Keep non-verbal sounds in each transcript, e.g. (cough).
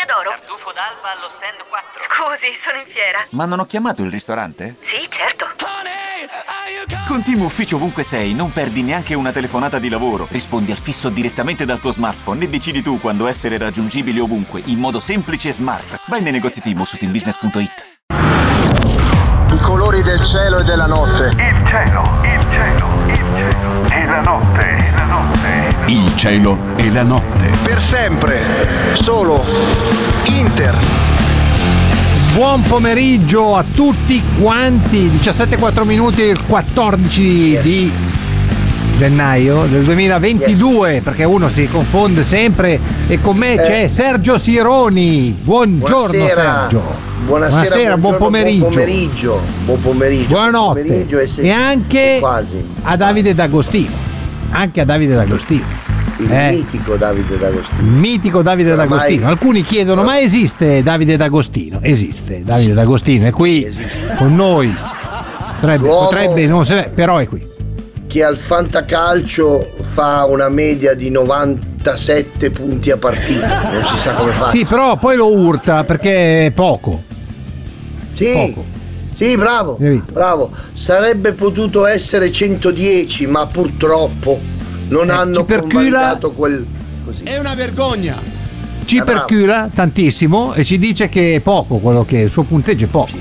Osteria d'Oro. Tartufo d'alba allo stand 4. Scusi, sono in fiera. Ma non ho chiamato il ristorante? Sì, certo. Con Team Ufficio ovunque sei, non perdi neanche una telefonata di lavoro. Rispondi al fisso direttamente dal tuo smartphone e decidi tu quando essere raggiungibile ovunque, in modo semplice e smart. Vai nei negozi Team su teambusiness.it. I colori del cielo e della notte. Il cielo, il cielo, il cielo. E la notte. Il cielo e la notte. Per sempre. Solo Inter. Buon pomeriggio a tutti quanti, 17-4 minuti il 14 di gennaio del 2022 perché uno si confonde sempre e con me Eh. c'è Sergio Sironi. Buongiorno Buonasera. Sergio. Buonasera, buon buongiorno, pomeriggio. Buon pomeriggio. Buon pomeriggio. Buonanotte. buon pomeriggio e, se- E anche quasi. a Davide D'Agostino. Anche a Davide D'Agostino. Il Eh. mitico Davide D'Agostino. Mitico Davide Oramai- D'Agostino. Alcuni chiedono: ma esiste Davide D'Agostino? Esiste, Davide D'Agostino è qui Esiste. con noi. Potrebbe, potrebbe non se però è qui. Che al fantacalcio fa una media di 97 punti a partita. Non si sa come fa. Sì, però poi lo urta perché è poco. Sì. poco. Sì, bravo. Bravo. Sarebbe potuto essere 110, ma purtroppo non Eh, hanno convalidato quel così. È una vergogna. Ci Eh, bravo. percula tantissimo e ci dice che è poco quello che il suo punteggio è poco.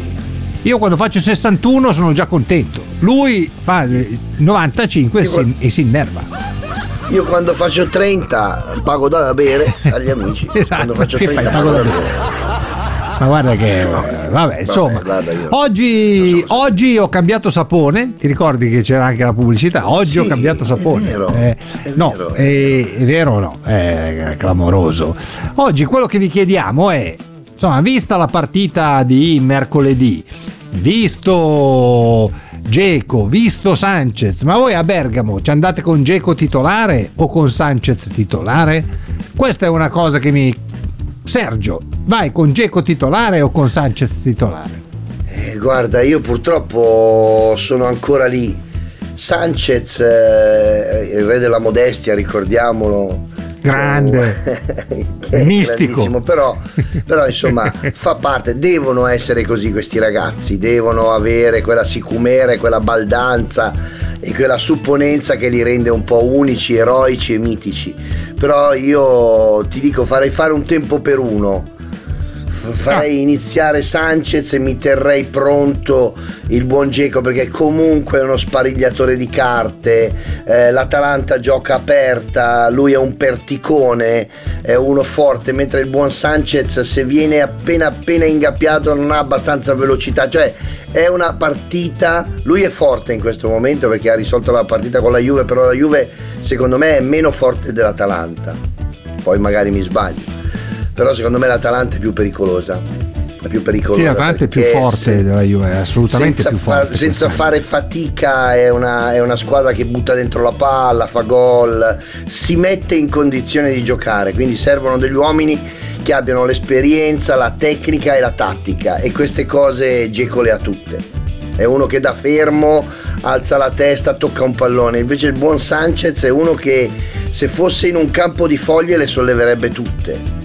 Io quando faccio 61 sono già contento. Lui fa eh, 95 e Io si, e si innerva. Io quando faccio 30 pago da bere agli amici. (laughs) Esatto, Quando faccio che 30 fai? pago da bere. Ma guarda che, eh, vabbè, insomma, guarda, oggi, oggi ho cambiato sapone, ti ricordi che c'era anche la pubblicità? Oggi Sì, ho cambiato è sapone. vero, Eh, è no, vero. eh, è vero o no? È clamoroso. Oggi quello che vi chiediamo è, insomma, vista la partita di mercoledì, visto Geco, visto Sanchez, ma voi a Bergamo ci andate con Geco titolare o con Sanchez titolare? Questa è una cosa che mi... Sergio, vai con Geco titolare o con Sanchez titolare? Eh, guarda, io purtroppo sono ancora lì. Sanchez, eh, il re della modestia, ricordiamolo. Grande. Mistico. Però, però insomma (laughs) fa parte, devono essere così questi ragazzi, devono avere quella sicumera quella baldanza e quella supponenza che li rende un po' unici, eroici e mitici. Però io ti dico, farei fare un tempo per uno. Farei iniziare Sanchez e mi terrei pronto il buon Geco perché comunque è uno sparigliatore di carte, eh, l'Atalanta gioca aperta, lui è un perticone, è uno forte, mentre il buon Sanchez se viene appena appena ingappiato non ha abbastanza velocità, cioè è una partita, lui è forte in questo momento perché ha risolto la partita con la Juve, però la Juve secondo me è meno forte dell'Atalanta, poi magari mi sbaglio però secondo me l'Atalanta è più pericolosa. È più pericolosa. Sì, l'Atalanta è più forte se- della Juve, assolutamente senza, più far- forte. senza quest'anno. fare fatica è una, è una squadra che butta dentro la palla, fa gol, si mette in condizione di giocare, quindi servono degli uomini che abbiano l'esperienza, la tecnica e la tattica e queste cose Geco le ha tutte. È uno che da fermo alza la testa, tocca un pallone, invece il buon Sanchez è uno che se fosse in un campo di foglie le solleverebbe tutte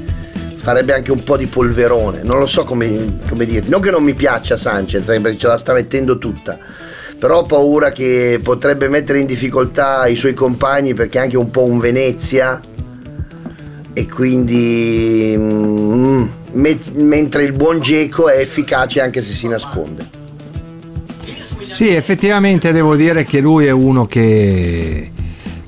farebbe anche un po' di polverone, non lo so come, come dirti, non che non mi piaccia Sanchez, eh, perché ce la sta mettendo tutta, però ho paura che potrebbe mettere in difficoltà i suoi compagni perché è anche un po' un Venezia e quindi mm, met- mentre il buon Geco è efficace anche se si nasconde. Sì, effettivamente devo dire che lui è uno che,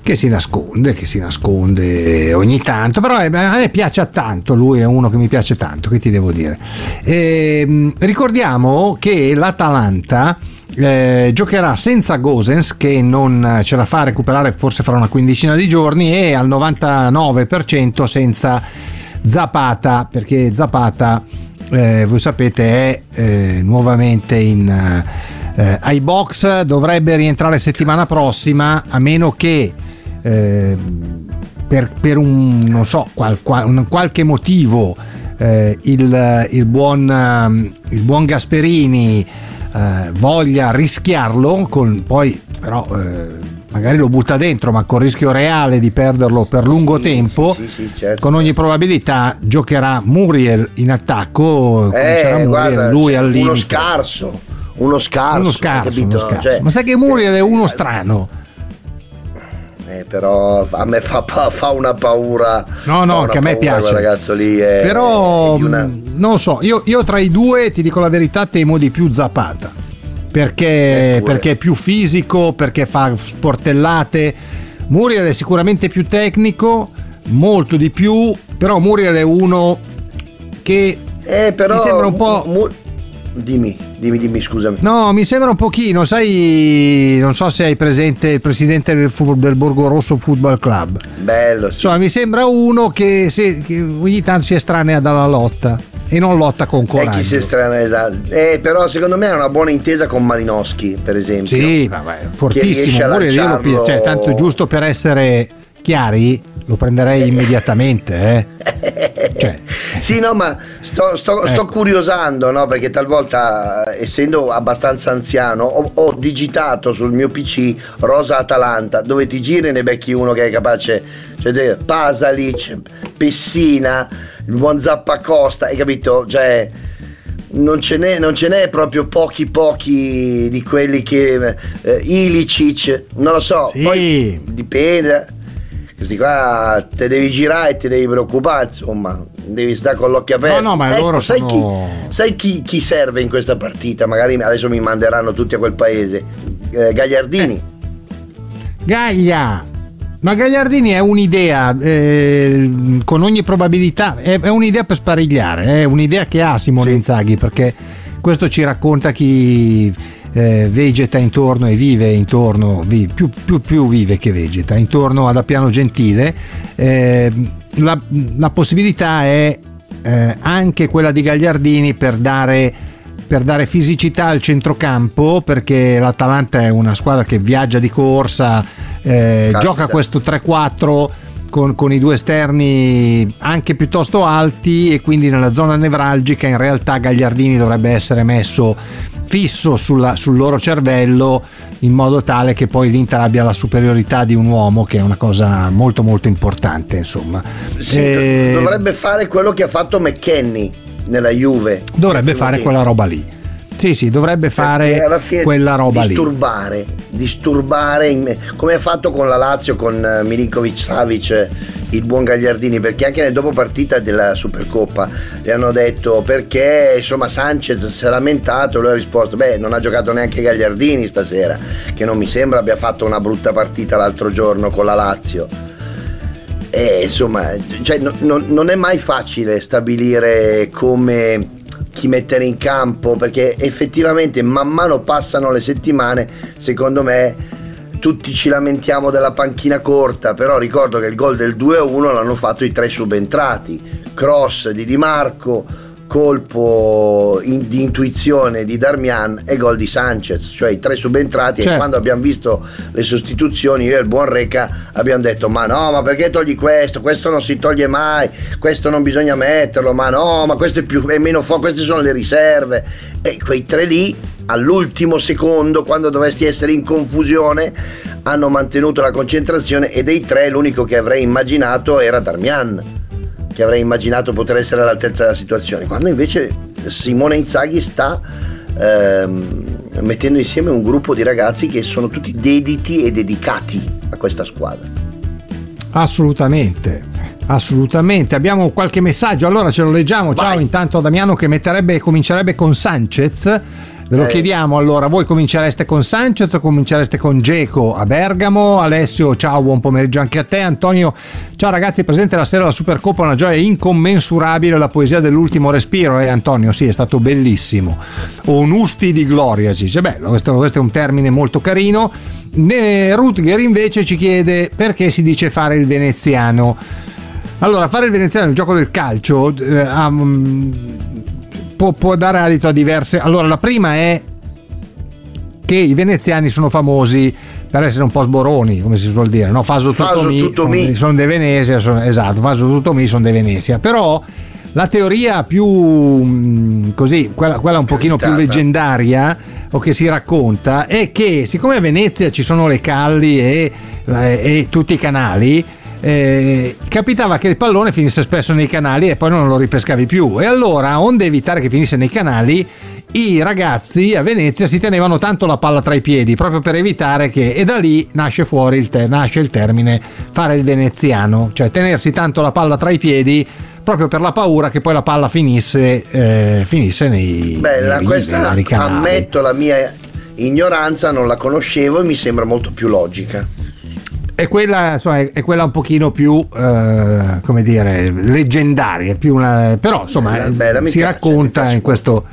che si nasconde, che si nasconde ogni tanto, però eh, a me piace tanto, lui è uno che mi piace tanto, che ti devo dire. Ehm, ricordiamo che l'Atalanta eh, giocherà senza Gosens che non ce la fa a recuperare forse fra una quindicina di giorni e al 99% senza Zapata perché Zapata eh, voi sapete è eh, nuovamente in eh, box dovrebbe rientrare settimana prossima a meno che eh, per, per un non so qual- qual- un qualche motivo eh, il, il buon, ehm, il buon Gasperini eh, voglia rischiarlo con, poi però eh, magari lo butta dentro, ma con rischio reale di perderlo per lungo Sì, tempo, sì, sì, certo. con ogni probabilità giocherà Muriel in attacco, Eh, Muriel, guarda, lui cioè, al limite. uno scarso, uno scarso, Uno scarso, uno scarso. Cioè, ma sai che Muriel è uno strano? Eh, però a me fa, fa una paura. No, no, fa una che a me piace. ragazzo lì è, Però è di una- mh, non lo so, io, io tra i due ti dico la verità, temo di più Zapata. Perché, Eh, perché è più fisico, perché fa sportellate. Muriel è sicuramente più tecnico, molto di più, però Muriel è uno che Eh, però mi sembra un po'. mu- dimmi, dimmi, dimmi, scusami. No, mi sembra un pochino, sai, non so se hai presente il presidente del, fu- del Borgo Rosso Football Club. Bello, sì. Insomma, mi sembra uno che, se- che ogni tanto si estranea dalla lotta e non lotta con Eh, chi si coraggio. strana, esatto. Eh, però secondo me è una buona intesa con Malinowski, per esempio. Sì, vabbè, fortissimo. Muriel io lo cioè, tanto giusto per essere chiari, lo prenderei immediatamente. Eh. (laughs) Cioè, Sì, no, ma sto, sto- sto Ecco. curiosando, no? Perché talvolta, eh, essendo abbastanza anziano, ho, ho digitato sul mio PC Rosa Atalanta, dove ti giri e ne becchi uno che è capace, cioè Pasalic, Pessina, il buon Zappacosta, hai capito? Cioè. Non ce, n'è, non ce n'è proprio pochi pochi di quelli che eh, Ilicic, non lo so, Sì. poi dipende. Questi qua te devi girare e ti devi preoccupare, insomma, devi stare con l'occhio aperto. No, no, ma Ecco, loro sai, sono- chi, sai chi, chi serve in questa partita? Magari adesso mi manderanno tutti a quel paese. Eh, Gagliardini. Gaia! Ma Gagliardini è un'idea, eh, con ogni probabilità, è, è un'idea per sparigliare, è un'idea che ha Simone Sì. Inzaghi, perché questo ci racconta chi eh, vegeta intorno e vive intorno, vi- più, più- più vive che vegeta, intorno ad Appiano Gentile. Eh, la, la possibilità è eh, anche quella di Gagliardini per dare per dare fisicità al centrocampo perché l'Atalanta è una squadra che viaggia di corsa, eh, gioca questo 3-4 con, con i due esterni anche piuttosto alti e quindi nella zona nevralgica in realtà Gagliardini dovrebbe essere messo fisso sulla- sul loro cervello in modo tale che poi l'Inter abbia la superiorità di un uomo che è una cosa molto molto importante insomma. Sì, Eh, dovrebbe fare quello che ha fatto McKenny nella Juve. dovrebbe fare quella roba lì sì sì dovrebbe fare quella roba lì. disturbare, disturbare come ha fatto con la Lazio con eh, Milinkovic Savic eh, il buon Gagliardini perché anche nel dopo partita della Supercoppa gli hanno detto perché insomma Sanchez si è lamentato lui ha risposto beh non ha giocato neanche Gagliardini stasera che non mi sembra abbia fatto una brutta partita l'altro giorno con la Lazio. E insomma, cioè, no- no- non è mai facile stabilire come chi mettere in campo perché effettivamente man mano passano le settimane, secondo me tutti ci lamentiamo della panchina corta, però ricordo che il gol del 2-1 l'hanno fatto i tre subentrati, cross di Di Marco, colpo in- di intuizione di Darmian e gol di Sanchez, cioè i tre subentrati Certo. e quando abbiamo visto le sostituzioni io e il buon Reca abbiamo detto ma no ma perché togli questo? Questo non si toglie mai questo non bisogna metterlo ma no ma questo è, più, è meno forte queste sono le riserve. E quei tre lì all'ultimo secondo quando dovresti essere in confusione hanno mantenuto la concentrazione e dei tre l'unico che avrei immaginato era Darmian che avrei immaginato poter essere all'altezza della situazione quando invece Simone Inzaghi sta ehm, mettendo insieme un gruppo di ragazzi che sono tutti dediti e dedicati a questa squadra. Assolutamente, assolutamente. Abbiamo qualche messaggio, allora ce lo leggiamo. Ciao, Vai. intanto Damiano che metterebbe, comincerebbe con Sanchez. Ve lo Eh. chiediamo allora, voi comincereste con Sanchez o comincereste con Geco a Bergamo? Alessio, ciao, buon pomeriggio anche a te. Antonio, ciao ragazzi, presente la sera alla Supercoppa, una gioia incommensurabile, la poesia dell'ultimo respiro, eh Antonio? Sì, è stato bellissimo. Onusti di gloria, ci dice, bello, questo, questo è un termine molto carino. Ne- Rutger invece ci chiede perché si dice fare il veneziano. Allora, fare il veneziano nel gioco del calcio eh, ha, mm, può, può dare adito a diverse. Allora, la prima è che i veneziani sono famosi per essere un po' sboroni, come si suol dire, no? Faso tutto mi, tutto mi. sono dei Venezia, sono- esatto, faso tutto mi, sono dei Venezia, però la teoria più mh, così, quella, quella un pochino più leggendaria o che si racconta è che siccome a Venezia ci sono le calli e, e tutti i canali eh, capitava che il pallone finisse spesso nei canali e poi non lo ripescavi più e allora onde evitare che finisse nei canali i ragazzi a Venezia si tenevano tanto la palla tra i piedi proprio per evitare che e da lì nasce fuori il, te- nasce il termine fare il veneziano cioè tenersi tanto la palla tra i piedi proprio per la paura che poi la palla finisse, eh, finisse nei, Beh, la- nei, questa nei canali. ammetto la mia ignoranza, non la conoscevo e mi sembra molto più logica. È quella, insomma, è, è quella un pochino più, eh, come dire, leggendaria, più una- però insomma Bella, bella, mi si piace, racconta in questo...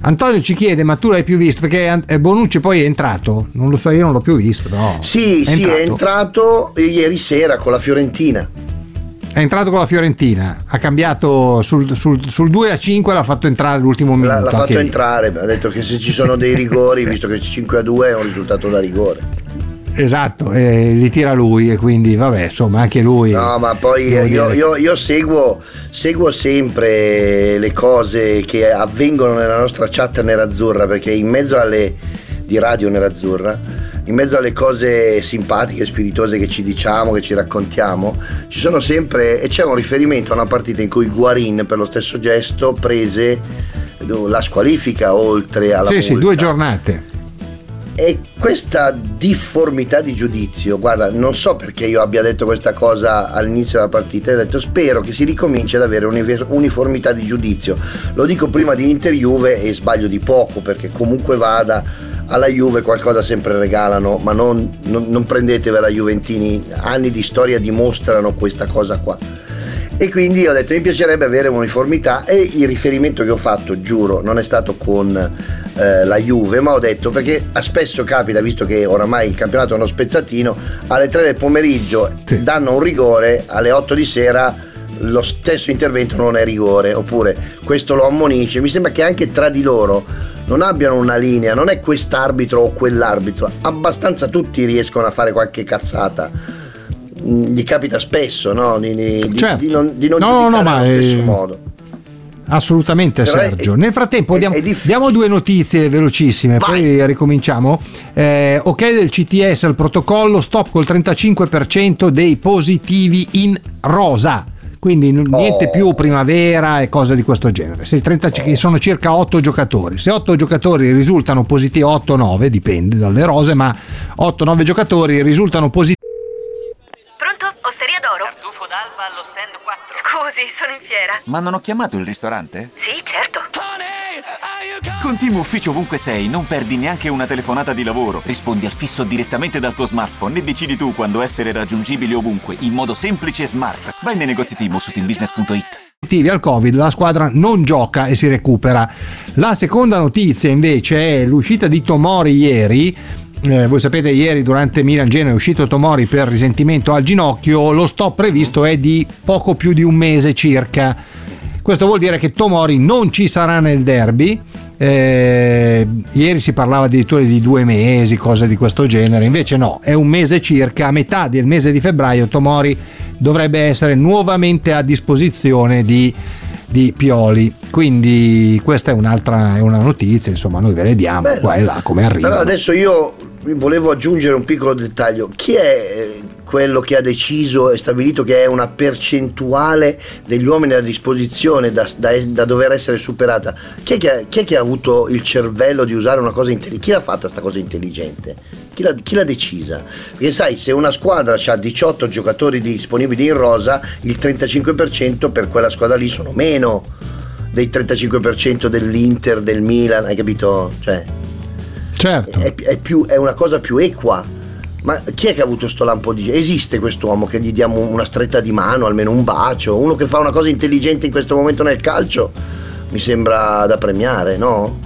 Antonio ci chiede, ma tu l'hai più visto? Perché eh, Bonucci poi è entrato, non lo so, io non l'ho più visto. No. Sì, sì, è entrato ieri sera con la Fiorentina. È entrato con la Fiorentina, ha cambiato sul, sul, sul 2 a 5, l'ha fatto entrare l'ultimo minuto. L'ha, l'ha fatto entrare, ha detto che se ci sono dei rigori, (laughs) visto che 5 a 2 è un risultato da rigore. Esatto, e li tira lui e quindi vabbè, insomma, anche lui. No, ma poi io, dire- io- io seguo, seguo sempre le cose che avvengono nella nostra chat nerazzurra, perché in mezzo alle di radio nerazzurra, in mezzo alle cose simpatiche, spiritose che ci diciamo, che ci raccontiamo, ci sono sempre e c'è un riferimento a una partita in cui Guarin per lo stesso gesto prese la squalifica oltre alla Sì, sì, multa. due giornate. E questa difformità di giudizio, guarda, non so perché io abbia detto questa cosa all'inizio della partita, ho detto spero che si ricominci ad avere uniformità di giudizio. Lo dico prima di Inter Juve e sbaglio di poco perché comunque vada alla Juve qualcosa sempre regalano, ma non, non, non prendetevela Juventini, anni di storia dimostrano questa cosa qua. E quindi ho detto mi piacerebbe avere un'uniformità e il riferimento che ho fatto, giuro, non è stato con eh, la Juve, ma ho detto perché spesso capita, visto che oramai il campionato è uno spezzatino, alle 3 del pomeriggio Sì. danno un rigore, alle 8 di sera lo stesso intervento non è rigore, oppure questo lo ammonisce. Mi sembra che anche tra di loro non abbiano una linea, non è quest'arbitro o quell'arbitro, abbastanza tutti riescono a fare qualche cazzata. Mm, Gli capita spesso, no? Di, di- di- Certo. di non, di non No, no, ma allo stesso è- modo. Assolutamente Però è- Sergio. Nel frattempo è- diamo, è diamo due notizie velocissime, Vai. poi ricominciamo. Eh, ok del CTS al protocollo, stop col 35% dei positivi in rosa. Quindi niente Oh. più primavera e cose di questo genere. Se il 30 che sono circa 8 giocatori. Se 8 giocatori risultano positivi, 8-9, dipende dalle rose, ma 8-9 giocatori risultano positivi. Pronto? Osteria d'oro? Tartufo d'alba allo stand 4. Scusi, sono in fiera. Ma non ho chiamato il ristorante? Sì, certo. Con Team Ufficio ovunque sei, non perdi neanche una telefonata di lavoro. Rispondi al fisso direttamente dal tuo smartphone e decidi tu quando essere raggiungibile ovunque, in modo semplice e smart. Vai nei negozi Team su teambusiness.it. al Covid, la squadra non gioca e si recupera. La seconda notizia invece è l'uscita di Tomori ieri. Eh, voi sapete, ieri durante Milan Genoa è uscito Tomori per risentimento al ginocchio. Lo stop previsto è di poco più di un mese circa. Questo vuol dire che Tomori non ci sarà nel derby. Eh, ieri si parlava addirittura di due mesi, cose di questo genere. Invece, no, è un mese circa. A metà del mese di febbraio, Tomori dovrebbe essere nuovamente a disposizione di, di Pioli. Quindi, questa è un'altra è una notizia. Insomma, noi ve le diamo Bello. qua e là come arriva. Però adesso io volevo aggiungere un piccolo dettaglio. Chi è eh, quello che ha deciso e stabilito che è una percentuale degli uomini a disposizione da, da- da dover essere superata? Chi è, che chi è che ha avuto il cervello di usare una cosa intelligente? Chi l'ha fatta questa cosa intelligente? Chi l'ha, chi l'ha decisa? Perché sai, se una squadra ha 18 giocatori disponibili in rosa, il 35% per quella squadra lì sono meno dei 35% dell'Inter, del Milan, hai capito? Cioè, certo. è, è più- è una cosa più equa. Ma chi è che ha avuto sto lampo di Esiste quest'uomo che gli diamo una stretta di mano, almeno un bacio, uno che fa una cosa intelligente in questo momento nel calcio? Mi sembra da premiare, no?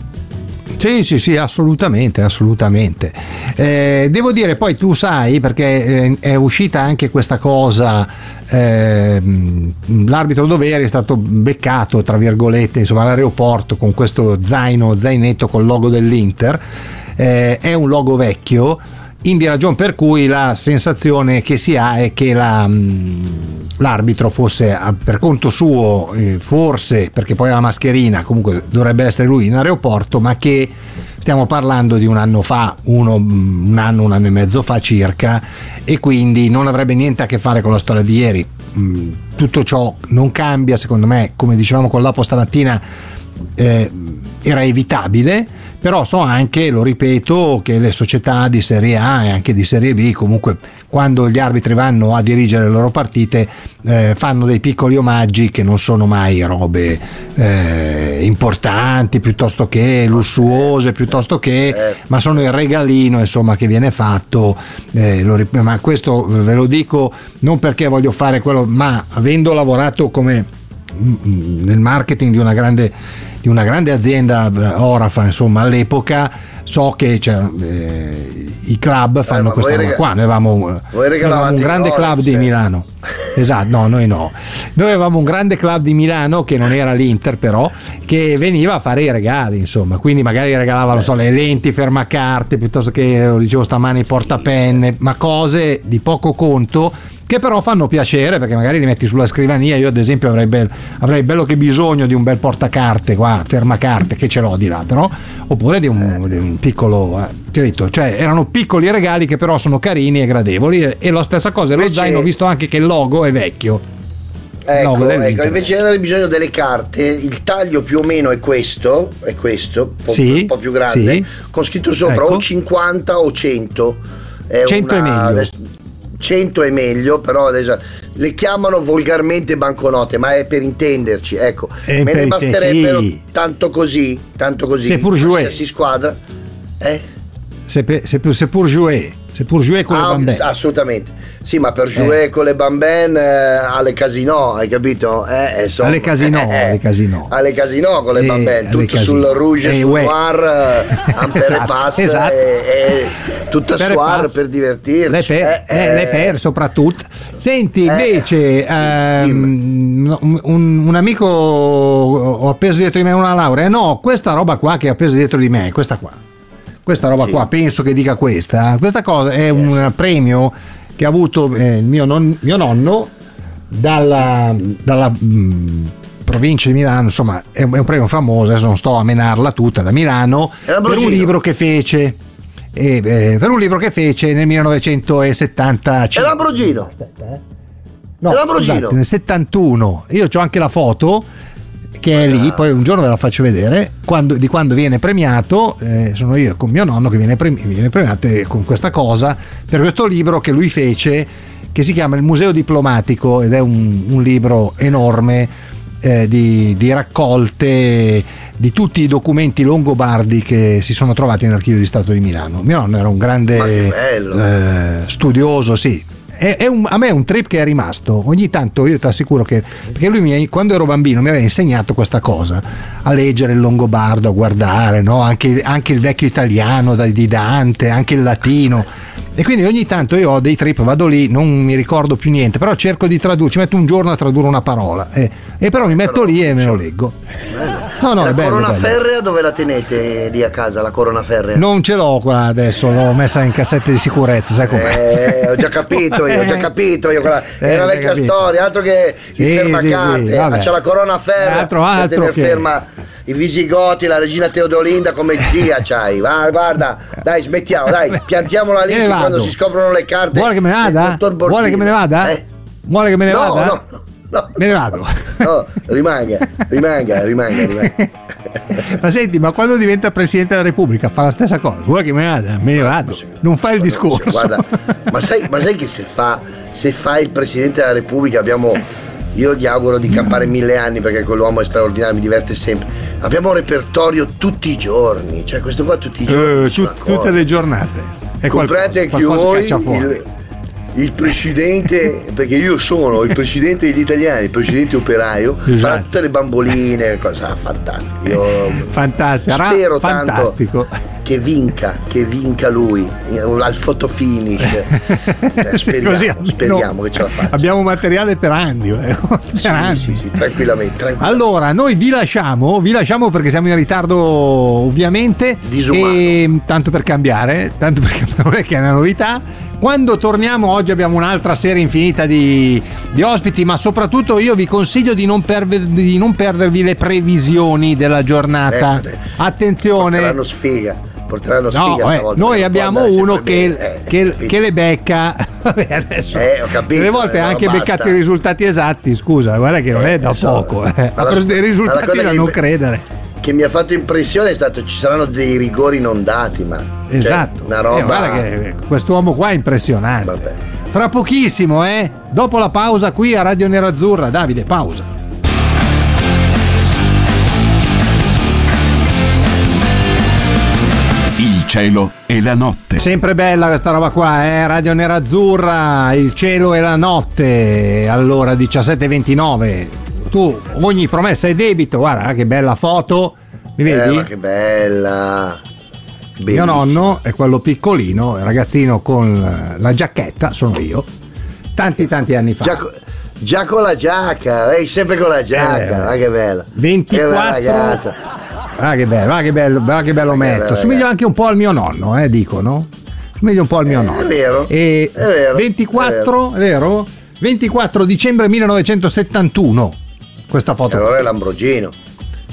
Sì, sì, sì, assolutamente, assolutamente. Eh, devo dire, poi tu sai, perché eh, è uscita anche questa cosa, ehm, l'arbitro Doveri è stato beccato, tra virgolette, insomma, all'aeroporto con questo zaino, zainetto col logo dell'Inter, Eh, è un logo vecchio Indi ragion per cui la sensazione che si ha è che la, mh, l'arbitro fosse per conto suo, eh, forse perché poi ha la mascherina, comunque dovrebbe essere lui in aeroporto, ma che stiamo parlando di un anno fa, uno, mh, un anno, un anno e mezzo fa circa, e quindi non avrebbe niente a che fare con la storia di ieri. Mh, tutto ciò non cambia, secondo me, come dicevamo con l'Apo stamattina, eh, era evitabile, però so anche, lo ripeto, che le società di Serie A e anche di Serie B comunque quando gli arbitri vanno a dirigere le loro partite eh, fanno dei piccoli omaggi che non sono mai robe eh, importanti piuttosto che lussuose piuttosto che ma sono il regalino insomma che viene fatto eh, lo ma questo ve lo dico non perché voglio fare quello ma avendo lavorato come mm, nel marketing di una grande, di una grande azienda eh, Orafa insomma all'epoca so che cioè, eh, i club fanno ma questa roba qua. Noi avevamo, un- noi avevamo un grande club di eh. Milano. Esatto no noi no. Noi avevamo un grande club di Milano che non era l'Inter però che veniva a fare i regali insomma. Quindi magari regalava non so, le lenti fermacarte piuttosto che lo dicevo stamani portapenne ma cose di poco conto che però fanno piacere perché magari li metti sulla scrivania. Io, ad esempio, avrei, bel- avrei bello che bisogno di un bel portacarte qua, fermacarte, che ce l'ho di là, però, oppure di un, di un piccolo. eh, ti ho detto, cioè, erano piccoli regali che però sono carini e gradevoli. E, e la stessa cosa, lo zaino, ho visto anche che il logo è vecchio. Ecco, ecco, invece di avere bisogno delle carte, il taglio più o meno è questo, è questo, un po', Sì, un po' più grande, sì. con scritto sopra Ecco. o 50 o 100. È 100 è meglio. Adesso- 100 è meglio, però adesso le chiamano volgarmente banconote, ma è per intenderci, ecco. È Me ne basterebbero sì. tanto così, tanto così. C'est pour jouer. Qualsiasi squadra. Eh? Se, pe- se, se pur jouer, pur jouer con le Ah, bambine. assolutamente. Sì, ma per giocare con le bambine eh, alle casino, hai capito? Eh, insomma. Alle casino, Eh, alle casino. Alle casino con le Eh, bambine, tutto sul rouge Eh, sul noir, eh, (laughs) ampere Esatto, passe esatto. e, e tutta Per soir per divertirci. Le per, Eh, eh, le eh, per soprattutto. Senti, Eh, invece, ehm, un, un amico ho appeso dietro di me una laurea. No, questa roba qua che ho appeso dietro di me, questa qua. Questa roba Sì. qua, penso che dica questa. Questa cosa è un premio che ha avuto eh, il mio, non- mio nonno dalla, dalla mm, provincia di Milano, insomma, è un, è un premio famoso, adesso non sto a menarla tutta da Milano, per un libro che fece. eh, eh, per un libro che fece nel 1975 È Lambrugino. No, È Lambrugino. scusate, nel 71. Io ho anche la foto che è lì, poi un giorno ve la faccio vedere, quando- di quando viene premiato, eh, sono io con mio nonno che viene, premi- viene premiato e con questa cosa, per questo libro che lui fece, che si chiama Il Museo Diplomatico ed è un, un libro enorme eh, di, di raccolte di tutti i documenti longobardi che si sono trovati nell'archivio di Stato di Milano. Mio nonno era un grande eh, studioso, sì. È, è un- a me è un trip che è rimasto. Ogni tanto io ti assicuro che. Perché lui mi, quando ero bambino mi aveva insegnato questa cosa: a leggere il longobardo, a guardare, no? anche, anche il vecchio italiano di Dante, anche il latino. E quindi ogni tanto io ho dei trip, vado lì, non mi ricordo più niente, però cerco di tradurre, ci metto un giorno a tradurre una parola. eh, e però mi metto lì e me lo leggo. No, no, la è bello. corona bello. ferrea dove la tenete lì a casa, la corona ferrea? Non ce l'ho qua adesso, l'ho messa in cassette di sicurezza, sai com'è? Eh, ho già capito io, ho già (laughs) capito io. Quella, Eh, è una vecchia storia, altro che Sì, il fermacarte. sì, sì, vabbè. c'è la corona ferrea. Altro, altro che- ferma i Visigoti, la regina Teodolinda come zia c'hai. Va, guarda, dai, smettiamo, dai, (laughs) piantiamola lì Me ne che quando vado. si scoprono le carte. Vuole che me ne vada? Vuole che me ne vada? Eh? Vuole che me ne no, vada? no, no. Me ne vado. (laughs) No, rimanga, rimanga, rimanga, rimanga. (laughs) ma senti, ma quando diventa Presidente della Repubblica fa la stessa cosa? Vuoi che me ne vada? Me ne vado. Non fa il discorso. Guarda, ma sai, ma sai che se fa, se fa il Presidente della Repubblica abbiamo. Io gli auguro di campare mille anni perché quell'uomo è straordinario, mi diverte sempre. Abbiamo un repertorio tutti i giorni, cioè questo qua tutti i giorni. Eh, tut- tutte le giornate. È Comprate qualcosa, anche il presidente, (laughs) perché io sono il presidente degli italiani, il presidente operaio, Esatto. farà tutte le bamboline, cosa fantastico. Io Fantastico, spero fantastico. tanto che vinca, che vinca lui al photo finish. Eh, (laughs) speriamo, Così speriamo che ce la faccia. Abbiamo materiale per anni, eh. per Sì, anni. sì, sì, tranquillamente, tranquillamente. Allora, noi vi lasciamo, vi lasciamo perché siamo in ritardo ovviamente. Disumano. E tanto per cambiare, tanto per (laughs) cambiare, è che è una novità. Quando torniamo oggi abbiamo un'altra serie infinita di, di ospiti, ma soprattutto io vi consiglio di non, perver- di non perdervi le previsioni della giornata. Eh, eh. Attenzione. Porteranno sfiga, porteranno No, sfiga eh, stavolta, noi abbiamo uno che, eh, che- che le becca. (laughs) Vabbè, adesso Eh, ho capito, delle volte eh, ha ma anche basta. beccato i risultati esatti. Scusa, guarda che non Eh, è da lo so. poco. eh. Ha preso dei risultati da non credere. Che mi ha fatto impressione è stato ci saranno dei rigori non dati, ma cioè, Esatto. una Eh, roba. guarda che quest'uomo qua è impressionante. Vabbè. Fra pochissimo, eh? Dopo la pausa qui a Radio Nerazzurra. Davide, pausa. Il cielo e la notte. Sempre bella questa roba qua, eh? Radio Nerazzurra, il cielo e la notte. Allora, 17.29. Tu, ogni promessa è debito. Guarda che bella foto. Mi Eh, vedi? ma che bella. Mio Bellissimo. nonno è quello piccolino, ragazzino con eh, la giacchetta, sono io. Tanti tanti anni fa. Già, co- già con la giacca, eh, sempre con la giacca, Eh, ma che bella. 24 Che bella ragazza. Ah, che bello, ah, che bello, ah, che bello che metto. bello, Somiglia anche un po' al mio nonno, eh, dicono. Somiglia un po' al mio Eh, nonno. è vero, E è vero, 24, è vero? 24 dicembre 1971. Questa E foto. allora è l'Ambrogino.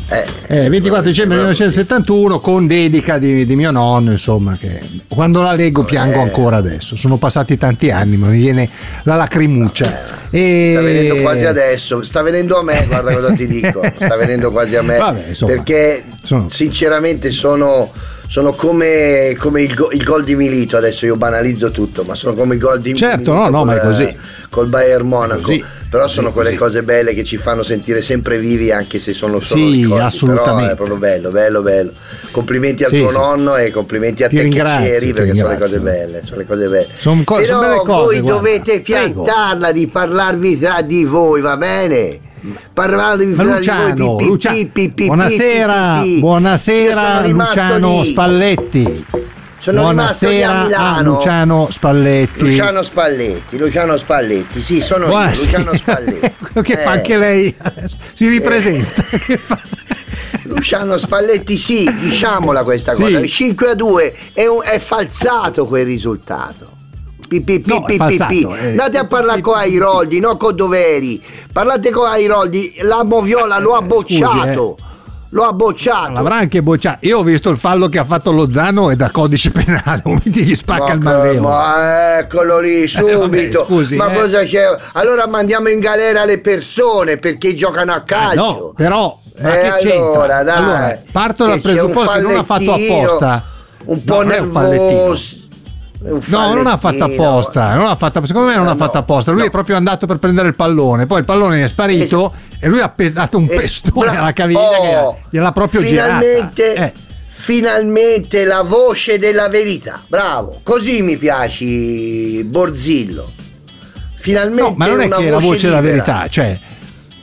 Eh, Eh, 24 dicembre l'Ambrogino. 1971 con dedica di, di mio nonno, insomma, che quando la leggo piango Eh. ancora adesso. Sono passati tanti anni, ma mi viene la lacrimuccia. E... Sta venendo quasi adesso, sta venendo a me, guarda cosa ti dico, (laughs) sta venendo quasi a me. Vabbè, insomma, perché sono- sinceramente sono, sono come, come il, go- il gol di Milito, adesso io banalizzo tutto, ma sono come il gol di Certo, Milito no, no, col- ma è così. Col Bayern Monaco. così. Però sono quelle così. cose belle che ci fanno sentire sempre vivi anche se sono solo Sì, ricordi. assolutamente. Però è proprio bello, bello, bello. Complimenti al Sì, tuo sì. nonno e complimenti a Ti te ringrazio, che ti perché sono le cose belle, sono le cose belle. Sono co- Però sono cose, voi guarda. dovete piantarla di parlarvi tra di voi, va bene? Parlarvi Ma Luciano, di voi. pi, pi, Lucia- pi, pi, pi, buonasera, pi, pi, pi. Io buonasera Luciano lì. Spalletti. Sono rimasto lì a buonasera a Milano. Luciano Spalletti. Luciano Spalletti, Luciano Spalletti, sì, sono io, Buonasera. Luciano Spalletti. (laughs) che fa Eh, anche lei? Si ripresenta. (laughs) Che fa? Luciano Spalletti, sì, diciamola questa Sì. cosa. Il 5 a 2 è, un- è falsato quel risultato. Pi, pi, pi, No, falsato, eh. Andate a parlare con Airoldi, non con Doveri. Parlate con Airoldi, la Moviola lo ha Scusi, eh. bocciato. Lo ha bocciato. L'avrà anche bocciato. Io ho visto il fallo che ha fatto Lozano e da codice (laughs) penale. (laughs) Momenti gli spacca il Ma, malleolo. ma eccolo lì subito. scusi, ma eh. cosa c'è? Allora mandiamo in galera le persone perché giocano a Eh, calcio. no, però ma Eh, che c'entra? allora, dai, Allora, parto dal presupposto che non ha fatto apposta. Un po' No, nervoso. No, non ha fatto apposta, non ha fatto, secondo me non Eh, ha fatto no, apposta. Lui no. è proprio andato per prendere il pallone, poi il pallone è sparito e lui ha pe- dato un Eh, pestone alla caviglia Oh, che gliel'ha proprio finalmente, girata. Eh, finalmente la voce della verità. Bravo, così mi piaci Borzillo. Finalmente no, ma non è che è la voce della libera. verità, cioè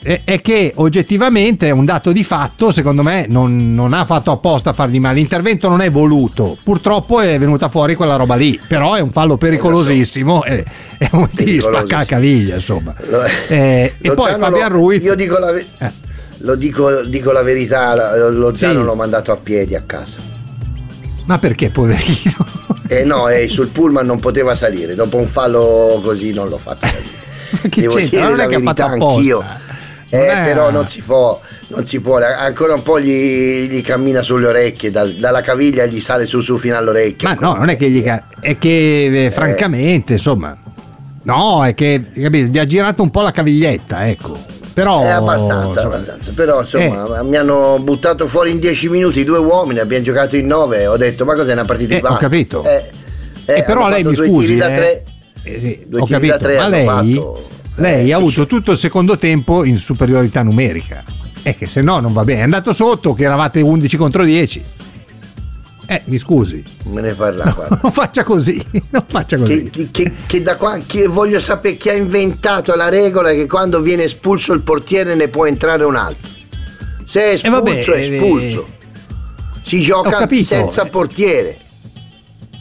è, è che oggettivamente è un dato di fatto, secondo me non, non ha fatto apposta a fargli male, l'intervento non è voluto, purtroppo è venuta fuori quella roba lì, però è un fallo pericolosissimo e, e un ti spacca la caviglia, insomma. Lo- Eh, e poi Fabian Ruiz... Io dico la, ve- Eh. lo dico, dico la verità, lo- lo Sì. l'ho mandato a piedi a casa. Ma perché poverino? E no, e sul pullman non poteva salire, dopo un fallo così non l'ho fatto (laughs) salire. Devo dire Non è la che ha fatto verità apposta. Eh, però non si può, non si può, ancora un po' gli, gli cammina sulle orecchie, dal- dalla caviglia gli sale su su fino all'orecchio. Ma no, non è che gli è che eh, francamente, insomma, no, è che capito, gli ha girato un po' la caviglietta, ecco. Però È abbastanza, insomma, abbastanza. Però insomma Eh. mi hanno buttato fuori in 10 minuti due uomini, abbiamo giocato in 9 ho detto ma cos'è una partita Eh, di basket? ho capito. Eh, eh, Eh, però lei mi due scusi, da eh. tre. Eh sì, Due ho da capito, tre ma lei, fatto. Lei Eh, ha avuto tutto il secondo tempo in superiorità numerica. È che se no non va bene. È andato sotto che eravate 11 contro 10. Eh, mi scusi. Me ne parla qua. (laughs) Non faccia così, non faccia così. Che, che- che da qua che voglio sapere chi ha inventato la regola che quando viene espulso il portiere ne può entrare un altro. Se è espulso vabbè, è espulso. Si gioca senza portiere.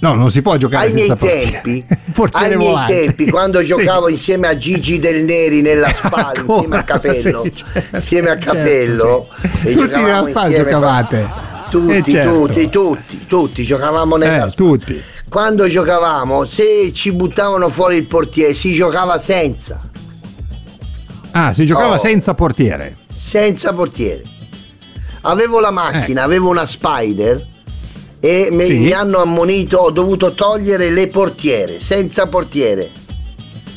No, non si può giocare Ai miei senza portiere. tempi, (laughs) Portiere ai miei tempi, quando Sì. giocavo insieme a Gigi Del Neri nella (laughs) Spal, Ancora, (laughs) insieme a Capello, sì, certo, insieme a certo, Capello, certo. e Tutti nella Spal insieme- giocavate. Tutti, Eh, certo. tutti, tutti, tutti, giocavamo nella Eh, tutti. Quando giocavamo, se ci buttavano fuori il portiere, si giocava senza, Ah, si giocava Oh. senza portiere. senza portiere. Avevo la macchina, avevo una Spider e Eh. Sì. mi hanno ammonito, ho dovuto togliere le portiere, senza portiere.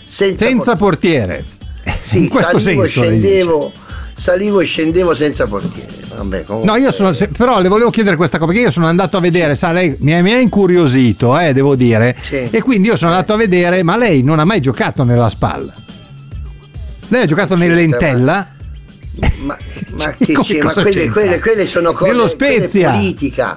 Senza, Senza portiere. portiere. Sì, In questo salivo senso. scendevo, salivo e scendevo senza portiere. Vabbè, comunque- No, io sono. se- però le volevo chiedere questa cosa, perché io sono andato a vedere, sa, lei mi ha, mi ha incuriosito, eh, devo dire. Sì. E quindi io sono andato a vedere, ma lei non ha mai giocato nella spalla. Lei ha giocato nell'entella. Ma, ma (laughs) Cioè, che c'è? Ma quelle, quelle- quelle sono cose Nello Spezia. politica.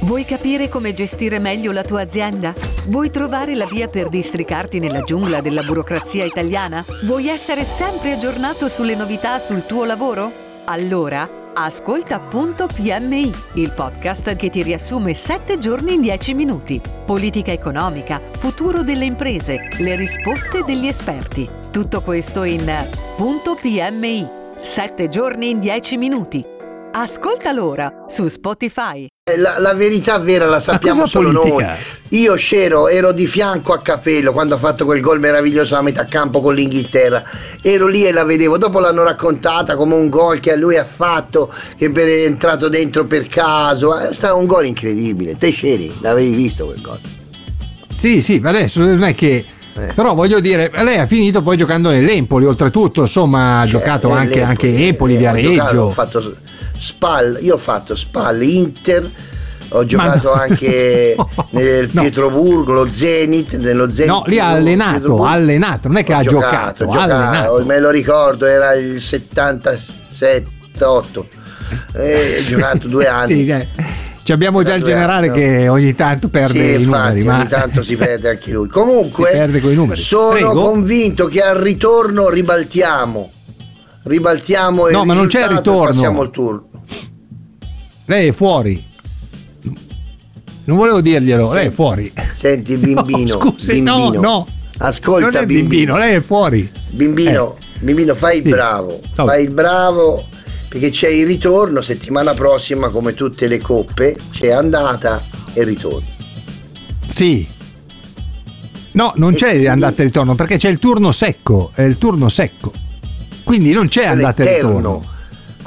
Vuoi capire come gestire meglio la tua azienda? Vuoi trovare la via per districarti nella giungla della burocrazia italiana? Vuoi essere sempre aggiornato sulle novità sul tuo lavoro? Allora, ascolta Punto PMI, il podcast che ti riassume 7 giorni in 10 minuti. Politica economica, futuro delle imprese, le risposte degli esperti. Tutto questo in Punto PMI, 7 giorni in 10 minuti. Ascoltalo ora su Spotify. La, la verità vera la sappiamo solo politica? noi. Io c'ero, ero di fianco a Capello quando ha fatto quel gol meraviglioso a metà campo con l'Inghilterra. Ero lì e la vedevo. Dopo l'hanno raccontata come un gol che lui ha fatto, che è entrato dentro per caso. È stato un gol incredibile. Te c'eri, l'avevi visto quel gol. Sì, sì, ma adesso non è che. Eh. Però voglio dire, lei ha finito poi giocando nell'Empoli, oltretutto, insomma, ha Cioè, giocato eh, anche, anche Empoli, eh, ho giocato, Viareggio. Ho fatto Spal, io ho fatto Spal, Inter, ho giocato no. anche (laughs) No, nel. Pietroburgo, lo Zenit, nello Zenit. No, lì ha allenato, ha allenato, non è che Ho ha giocato, ho ha allenato. me lo ricordo, era il 77-8. Eh, (laughs) ho giocato due anni. Sì, eh, ci abbiamo già il generale anni, che ogni tanto perde Sì, i infatti, numeri, ma ogni tanto si perde anche lui. (laughs) Comunque, sono Prego. convinto che al ritorno ribaltiamo. Ribaltiamo No, il ma non c'è e ritorno. Passiamo al turno. Lei è fuori. Non volevo dirglielo, lei è fuori. Senti, (laughs) bimbino. No, scusi, no, bimbino. no. Ascolta, non è bimbino. bimbino, lei è fuori. Bimbino, bimbino, fai il Sì. bravo. Oh. Fai il bravo perché c'è il ritorno settimana prossima, come tutte le coppe, c'è andata e ritorno. Sì. No, non E c'è quindi- andata e ritorno perché c'è il turno secco, è il turno secco. Quindi non c'è andata e ritorno.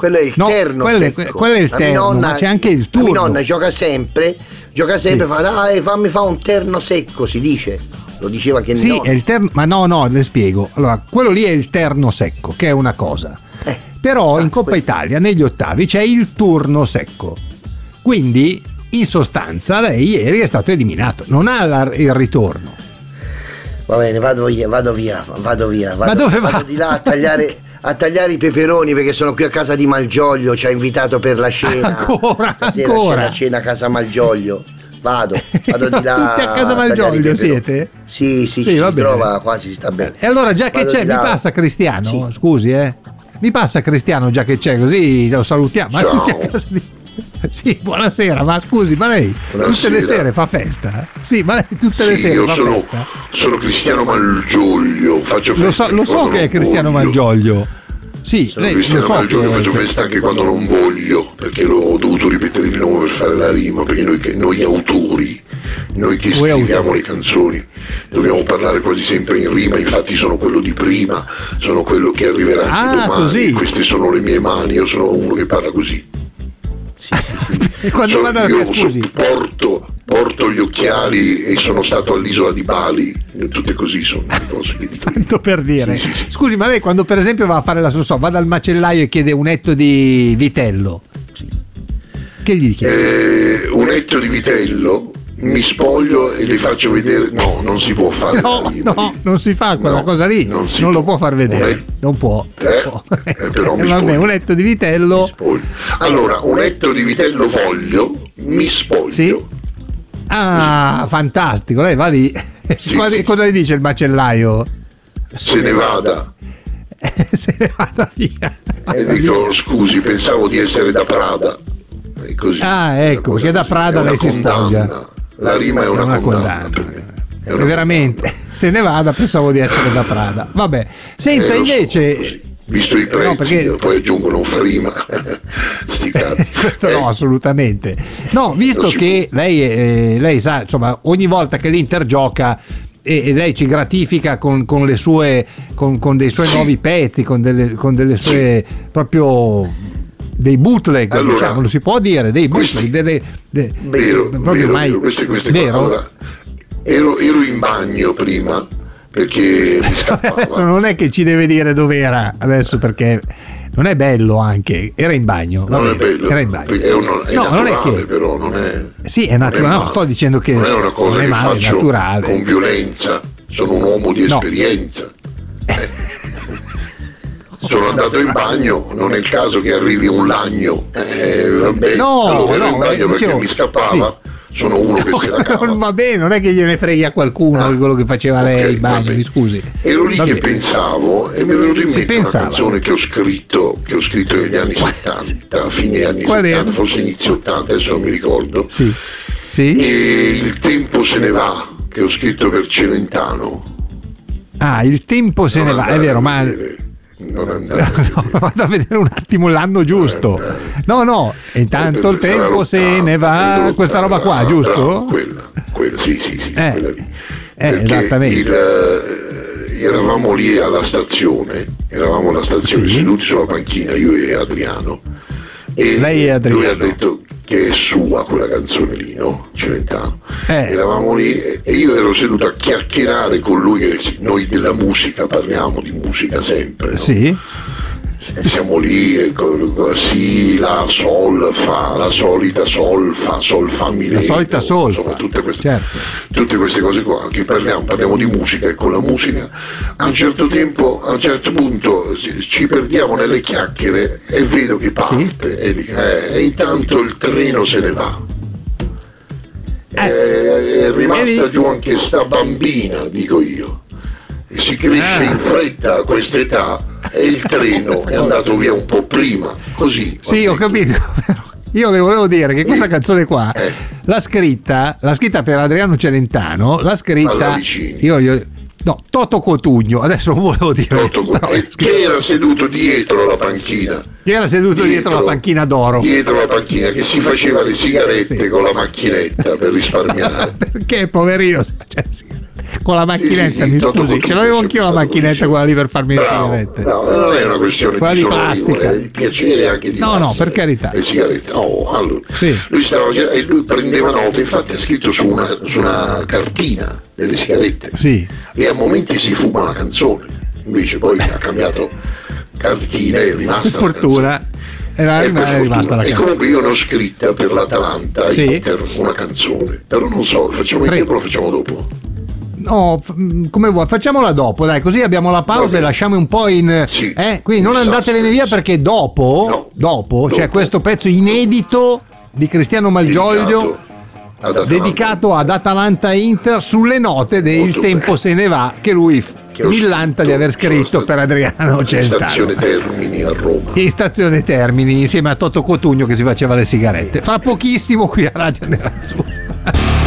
Quello è il No, terno. quello è- secco. quello è il La terno, ma c'è anche il La turno. mia nonna gioca sempre, gioca sempre, Sì. fa dai, fammi fa un terno secco, si dice. Lo diceva anche Sì, è il terno, ma no, no, le spiego. Allora, quello lì è il terno secco, che è una cosa. Eh, Però in esatto, Coppa quello. Italia, negli ottavi, c'è il turno secco. Quindi, in sostanza, lei ieri è stato eliminato, non ha la- il ritorno. Va bene, vado via, vado via, vado via. Vado, dove va? vado di là a tagliare, (laughs) a tagliare i peperoni perché sono qui a casa di Malgioglio, ci ha invitato per la cena. (laughs) Ancora, Stasera ancora. c'è la cena a casa Malgioglio. Vado, vado di là. (laughs) Tutti a casa Malgioglio siete? Sì, sì, Sì, ci va si bene. trova qua, ci sta bene. E allora, già che Vado c'è, mi là. passa Cristiano? Sì. Scusi, eh. Mi passa Cristiano, già che c'è, così lo salutiamo. Ma Ciao. tutti a casa di... (laughs) Sì, buonasera, ma scusi, ma lei tutte le Buonasera. sere fa festa? Sì, ma lei tutte le Sì, sere io fa sono, festa? sono Cristiano Malgioglio, faccio Lo festa so, lo so che è Cristiano voglio. Malgioglio. Sì, Sono lei lo Cristiano so Malgioglio, faccio che... festa anche quando non voglio, perché l'ho- ho dovuto ripetere il nome per fare la rima, perché noi, che- noi autori, noi che Voi scriviamo autori. le canzoni, dobbiamo parlare quasi sempre in rima, infatti sono quello di prima, sono quello che arriverà Ah, domani, così. queste sono le mie mani, io sono uno che parla così. Sì, sì, sì. E (laughs) quando So- vado io scusi, sopporto porto gli occhiali e sono stato all'isola di Bali, tutte così sono le cose che dico. Tanto per dire. Scusi, ma lei quando per esempio va a fare la sua so, va dal macellaio e chiede un etto di vitello. Che gli chiede? Eh, un etto di vitello, mi spoglio e gli faccio vedere. No, non si può fare. No, no, non si fa quella No, cosa lì, non non, lo può. far vedere, Un non può. Eh, non può. eh, però mi Eh, (laughs) vabbè, un etto di vitello. Allora, un etto di vitello voglio, mi spoglio. Sì. Ah, fantastico, lei va lì. (laughs) Cosa- Cosa gli dice il macellaio? Se ne vada. (laughs) Se ne vada via. E dico, scusi, pensavo di essere da Prada. Così. Ah, ecco, perché da Prada lei si spoglia. La rima è una, condanna. condanna. E veramente, se ne vada, pensavo di essere da Prada. Vabbè, senta Eh, invece. Visto i prezzi, (laughs) (laughs) No, perché- poi aggiungono un cazzi. Questo Eh, no, assolutamente. No, visto si che lei, eh, lei sa, insomma, ogni volta che l'Inter gioca e, e lei ci gratifica con, con le sue, con, con dei suoi Sì. nuovi pezzi, con delle, con delle sue proprio dei bootleg, Allora, diciamo, lo si può dire, dei questi- bootleg, delle, de- Vero, proprio vero, mai queste, queste vero? Allora, ero, ero in bagno prima perché. (laughs) Adesso non è che ci deve dire dove era adesso perché non è bello anche, era in bagno, non è bene, bello, era in bagno. è, uno- è no, non è che però non è. Sì, è naturale, no, sto dicendo che non è una cosa non è che male, è faccio naturale. con violenza, sono un uomo di No. esperienza. Eh. (laughs) Sono andato in bagno, non è il caso che arrivi un lagno. Eh, vabbè, No, allora no, in bagno eh, perché dicevo, mi scappava. Sono uno che se la (laughs) cava. va bene, non è che gliene freghi a qualcuno di quello che faceva lei Ah. ok, in bagno, vabbè. mi scusi. Ero lì Va che pensavo e mi è venuto in Si mente una pensava. canzone che ho scritto, che ho scritto negli anni 70, a fine anni Qual 70, era? forse inizio 80, adesso non mi ricordo. Sì. Sì? E il tempo se ne va, che ho scritto per Celentano. Ah, il tempo se Non ne va, è vero, ma vedere, Non (laughs) No, vado a vedere un attimo l'anno giusto. No, no, e intanto il Penso sarà tempo se l'ottanta, ne va, questa roba qua, giusto? quella, quella, sì, sì, sì, Eh, quella lì. eh, esattamente. il, eh, eravamo lì alla stazione, eravamo alla stazione Sì. seduti sulla panchina, io e Adriano. E Lei e Adriano. lui ha detto che è sua quella canzone lì, no? Celentano. Eh. Eravamo lì e io ero seduto a chiacchierare con lui, noi della musica parliamo di musica sempre. no? Sì. E siamo lì, e sì, la sol fa, la solita sol fa, sol fa mi La solita solfa, tutte queste, certo. tutte queste cose qua, che parliamo, parliamo di musica e con la musica a un certo tempo, a un certo punto ci- perdiamo nelle chiacchiere e vedo che parte e, dico, eh, e intanto il treno se ne va. Eh, è rimasta giù anche sta bambina, dico io. E si cresce Ah. in fretta a quest'età e il treno è andato via un po' prima, così. Sì, ho capito. (laughs) però Io le volevo dire che questa canzone qua Eh. l'ha scritta, l'ha scritta per Adriano Celentano, l'ha scritta io, io- no, Toto Cotugno, adesso non volevo dire Toto però scritto- che era seduto dietro la panchina. che era seduto dietro, la panchina d'oro. Dietro la panchina, che si faceva le sigarette Sì. con la macchinetta per risparmiare. (laughs) Perché poverino cioè, sigarette. Con la macchinetta, mi scusi, ce l'avevo anch'io la macchinetta quella lì per farmi le sigarette. No, non è una questione Quella di plastica. è il piacere anche di No, no, per carità. Le sigarette. Oh, allora. Sì. Lui stava e lui prendeva nota, infatti ha scritto su una, su una cartina delle sigarette. Sì. E a momenti si fuma la canzone. Invece poi ha cambiato cartina e è rimasta. Per fortuna era, canzone. è per rimasta la E canzone. comunque io l'ho scritta per l'Atalanta Sì. Inter una canzone. Però non so, facciamo Prego. insieme o lo facciamo dopo? No, mm, come vuoi, facciamola dopo, dai, così abbiamo la pausa e lasciamo un po' in... Sì. Eh, quindi non andatevene via perché dopo, No. dopo, c'è Dopo. questo pezzo inedito di Cristiano Malgioglio Dedicato ad Atalanta. dedicato ad Atalanta Inter sulle note del Molto tempo bene. se ne va che lui millanta di aver scritto per Adriano in Celentano. Stazione Termini a Roma. In stazione Termini insieme a Toto Cotugno che si faceva le sigarette. Fra pochissimo qui a Radio Nerazzurra.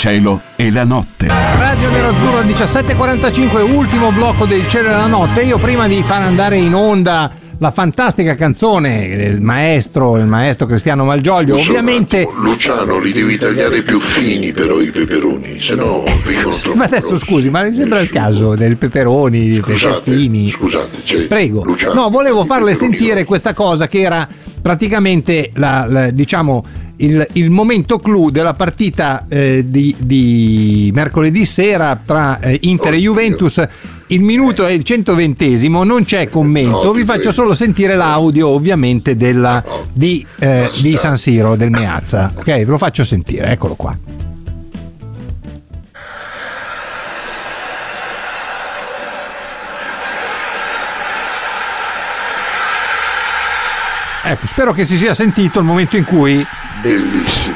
Cielo e la notte. Radio Nerazzurra 17.45, ultimo blocco del cielo e la notte. Io prima di far andare in onda la fantastica canzone del maestro, il maestro Cristiano Malgioglio. Scusa un Ovviamente. Luciano, li devi tagliare più fini però i peperoni, se no troppo Ma adesso scusi, ma mi sembra il caso del peperoni, dei Scusate, peperfini. Scusate, cioè, Prego. Luciano, No, volevo farle peperoni sentire questa cosa che era praticamente la, la- diciamo il, il momento clou della partita eh, di, di mercoledì sera tra eh, Inter e. Juventus. Il minuto è il 120 non c'è commento, No, vi faccio solo sentire l'audio ovviamente della, di, eh, di San Siro, del Meazza. Ok, ve lo faccio sentire, eccolo qua. Ecco, spero che si sia sentito il momento in cui Bellissimo.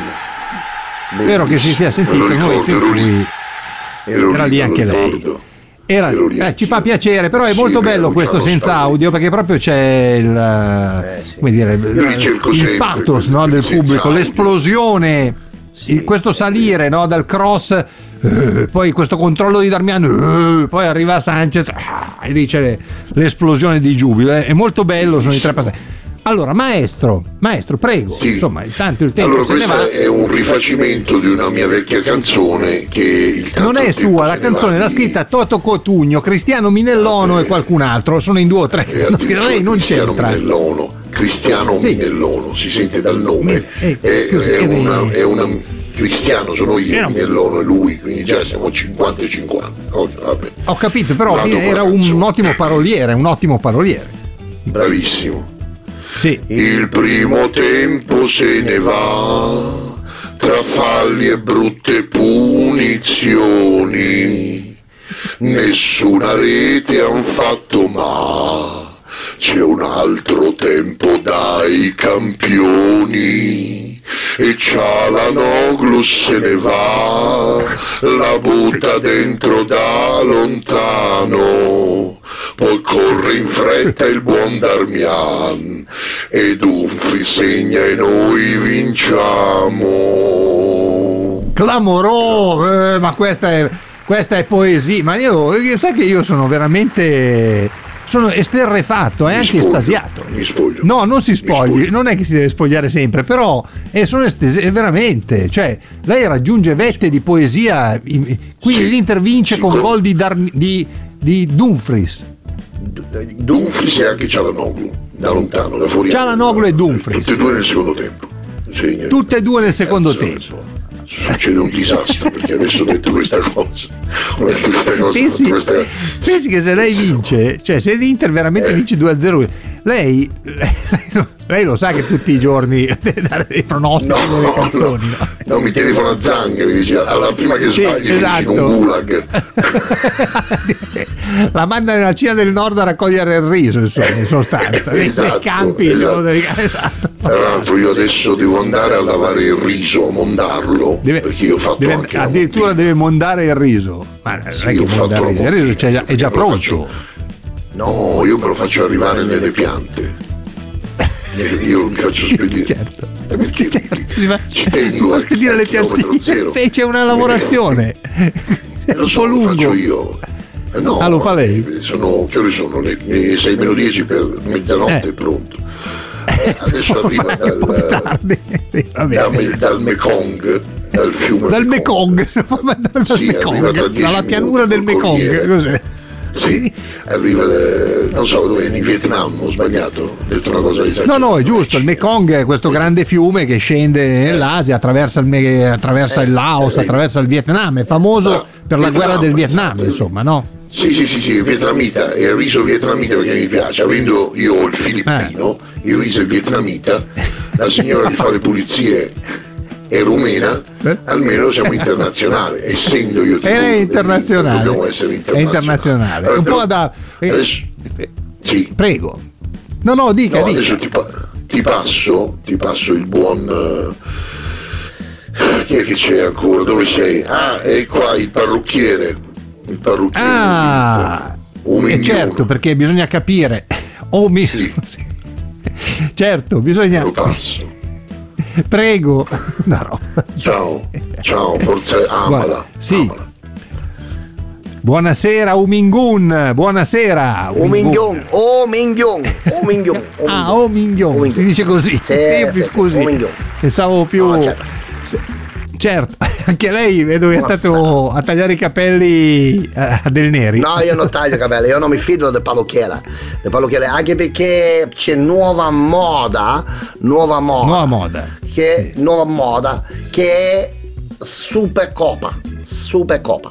Spero che si sia sentito il momento in cui era lì anche lei. Era- eh, ci fa piacere, però è Sì, molto vero, bello questo senza audio perché proprio c'è il, Eh, sì. come dire, il pathos no, del pubblico, audio. l'esplosione, il- questo salire no, dal cross, eh, poi questo controllo di Darmian, eh, poi arriva Sanchez ah, e lì c'è le- l'esplosione di giubilo. eh, È molto bello, sono i tre passaggi. Allora, maestro, maestro, prego, Sì. insomma, il tanto il tempo Allora, se ne questo va. è un rifacimento di una mia vecchia canzone che il tanto Non è sua, la canzone l'ha scritta Toto Cotugno, Cristiano Minellono e qualcun altro, sono in due o tre, eh, (laughs) no, lei non Cristiano c'entra. Minellono, Cristiano Sì. Minellono, si sente dal nome. Eh, è, è una, è una- Cristiano sono io, Era Minellono è lui, quindi già siamo 50 e 50. Oh, vabbè. Ho capito, però Vado era un ottimo paroliere, un ottimo paroliere. Bravissimo. Sì. Il primo tempo se ne va tra falli e brutte punizioni. Nessuna rete han fatto ma c'è un altro tempo dai campioni. E Cialanoglu se ne va, la butta dentro da lontano. Poi corre in fretta il buon Darmian ed Umfri segna e noi vinciamo. Clamoroso, eh, ma questa è, questa è poesia. Ma io, sai che io sono veramente. Sono esterrefatto e Mi anche spoglio, estasiato. mi spoglio. No, non si spogli, non è che si deve spogliare sempre, però eh, sono estesi, eh, veramente. Cioè, lei raggiunge vette di poesia. Qui Sì, l'Inter vince sì, con gol di, Dar- di, di Dumfries. Dumfries e anche Cialanoglu, da lontano, da fuori. Cialanoglu e Dumfries. Tutti e due nel secondo tempo. Segna. Tutte e due nel secondo tempo. Succede un disastro perché adesso ho detto questa cosa. Ho detto questa cosa. Pensi, questa- pensi che se lei vince, cioè se l'Inter veramente Eh. vince 2-0, lei, lei, (laughs) lei lo sa che tutti i giorni deve dare dei pronostici No, delle canzoni, no, no? no, mi telefona Zang mi dice alla prima che Sì, sbagli esatto. un gulag. (laughs) (laughs) La manda nella Cina del Nord a raccogliere il riso, insomma, in sostanza, Esatto, campi esatto. dei- esatto. Tra l'altro io adesso devo andare a lavare il riso, a mondarlo, Deve- perché io ho fatto deve- addirittura mondina. deve mondare il riso. Ma non Sì, è che mondare il riso, il riso c'è già- è già pronto. faccio- No, io me lo faccio arrivare nelle piante. (laughs) Io mi faccio spedire. Certo. Eh, perché? (laughs) Certo, si fa, spedire le piantine, fece una lavorazione. È Lo un so, po' lungo. io. Eh, no, Ah, lo fa lei? Sono, che ore sono? Le, le 6 meno 10 per mezzanotte Eh. pronto. (laughs) Eh, adesso arriva dal, tardi. Sì, va da- bene. dal Mekong, dal fiume Dal Mekong, (laughs) dal Sì, Mekong, 10 dalla pianura del Mekong, cos'è? Sì, arriva, da- non so dove, in Vietnam, ho sbagliato, ho detto una cosa di No, no, è giusto, il Mekong è questo grande fiume che scende nell'Asia, attraversa il, attraversa il Laos, eh, attraversa il Vietnam, è famoso per la guerra del Vietnam, insomma, no? Sì, sì, sì, sì, vietnamita, e il riso vietnamita perché mi piace, avendo io il filippino, Eh. il riso è vietnamita, la signora che fa le pulizie è rumena, Eh? almeno siamo internazionali, (laughs) essendo io lei è internazionale. dobbiamo essere È internazionali. internazionale. Allora, Un po' da... eh, adesso- sì, Prego. No, no, dica, no, dica. adesso ti, ti passo, ti passo il buon... eh, chi è che c'è ancora? Dove sei? Ah, è qua il parrucchiere. Il parrucchiere. Ah, Un e migliore. certo, perché bisogna capire. Oh, mi... Sì. (laughs) Certo, bisogna... Lo passo. Prego. (laughs) No, no. Ciao, ciao, forse amala. Guarda, sì. amala. Buonasera Umingun, buonasera. Umingun, oh Oh oh Mingyon. Oh Ah, Oh Mingyon. si dice così. Sì, Eh, sì, scusi, Mingyon. pensavo più... No, certo. Certo, anche lei vedo che è stato a tagliare i capelli eh, a Del Neri. No, io non taglio i capelli, io non mi fido del parrucchiere, del parrucchiere, anche perché c'è nuova moda, nuova moda, Nuova moda. che Sì. nuova moda che è Supercoppa. Hai Supercoppa.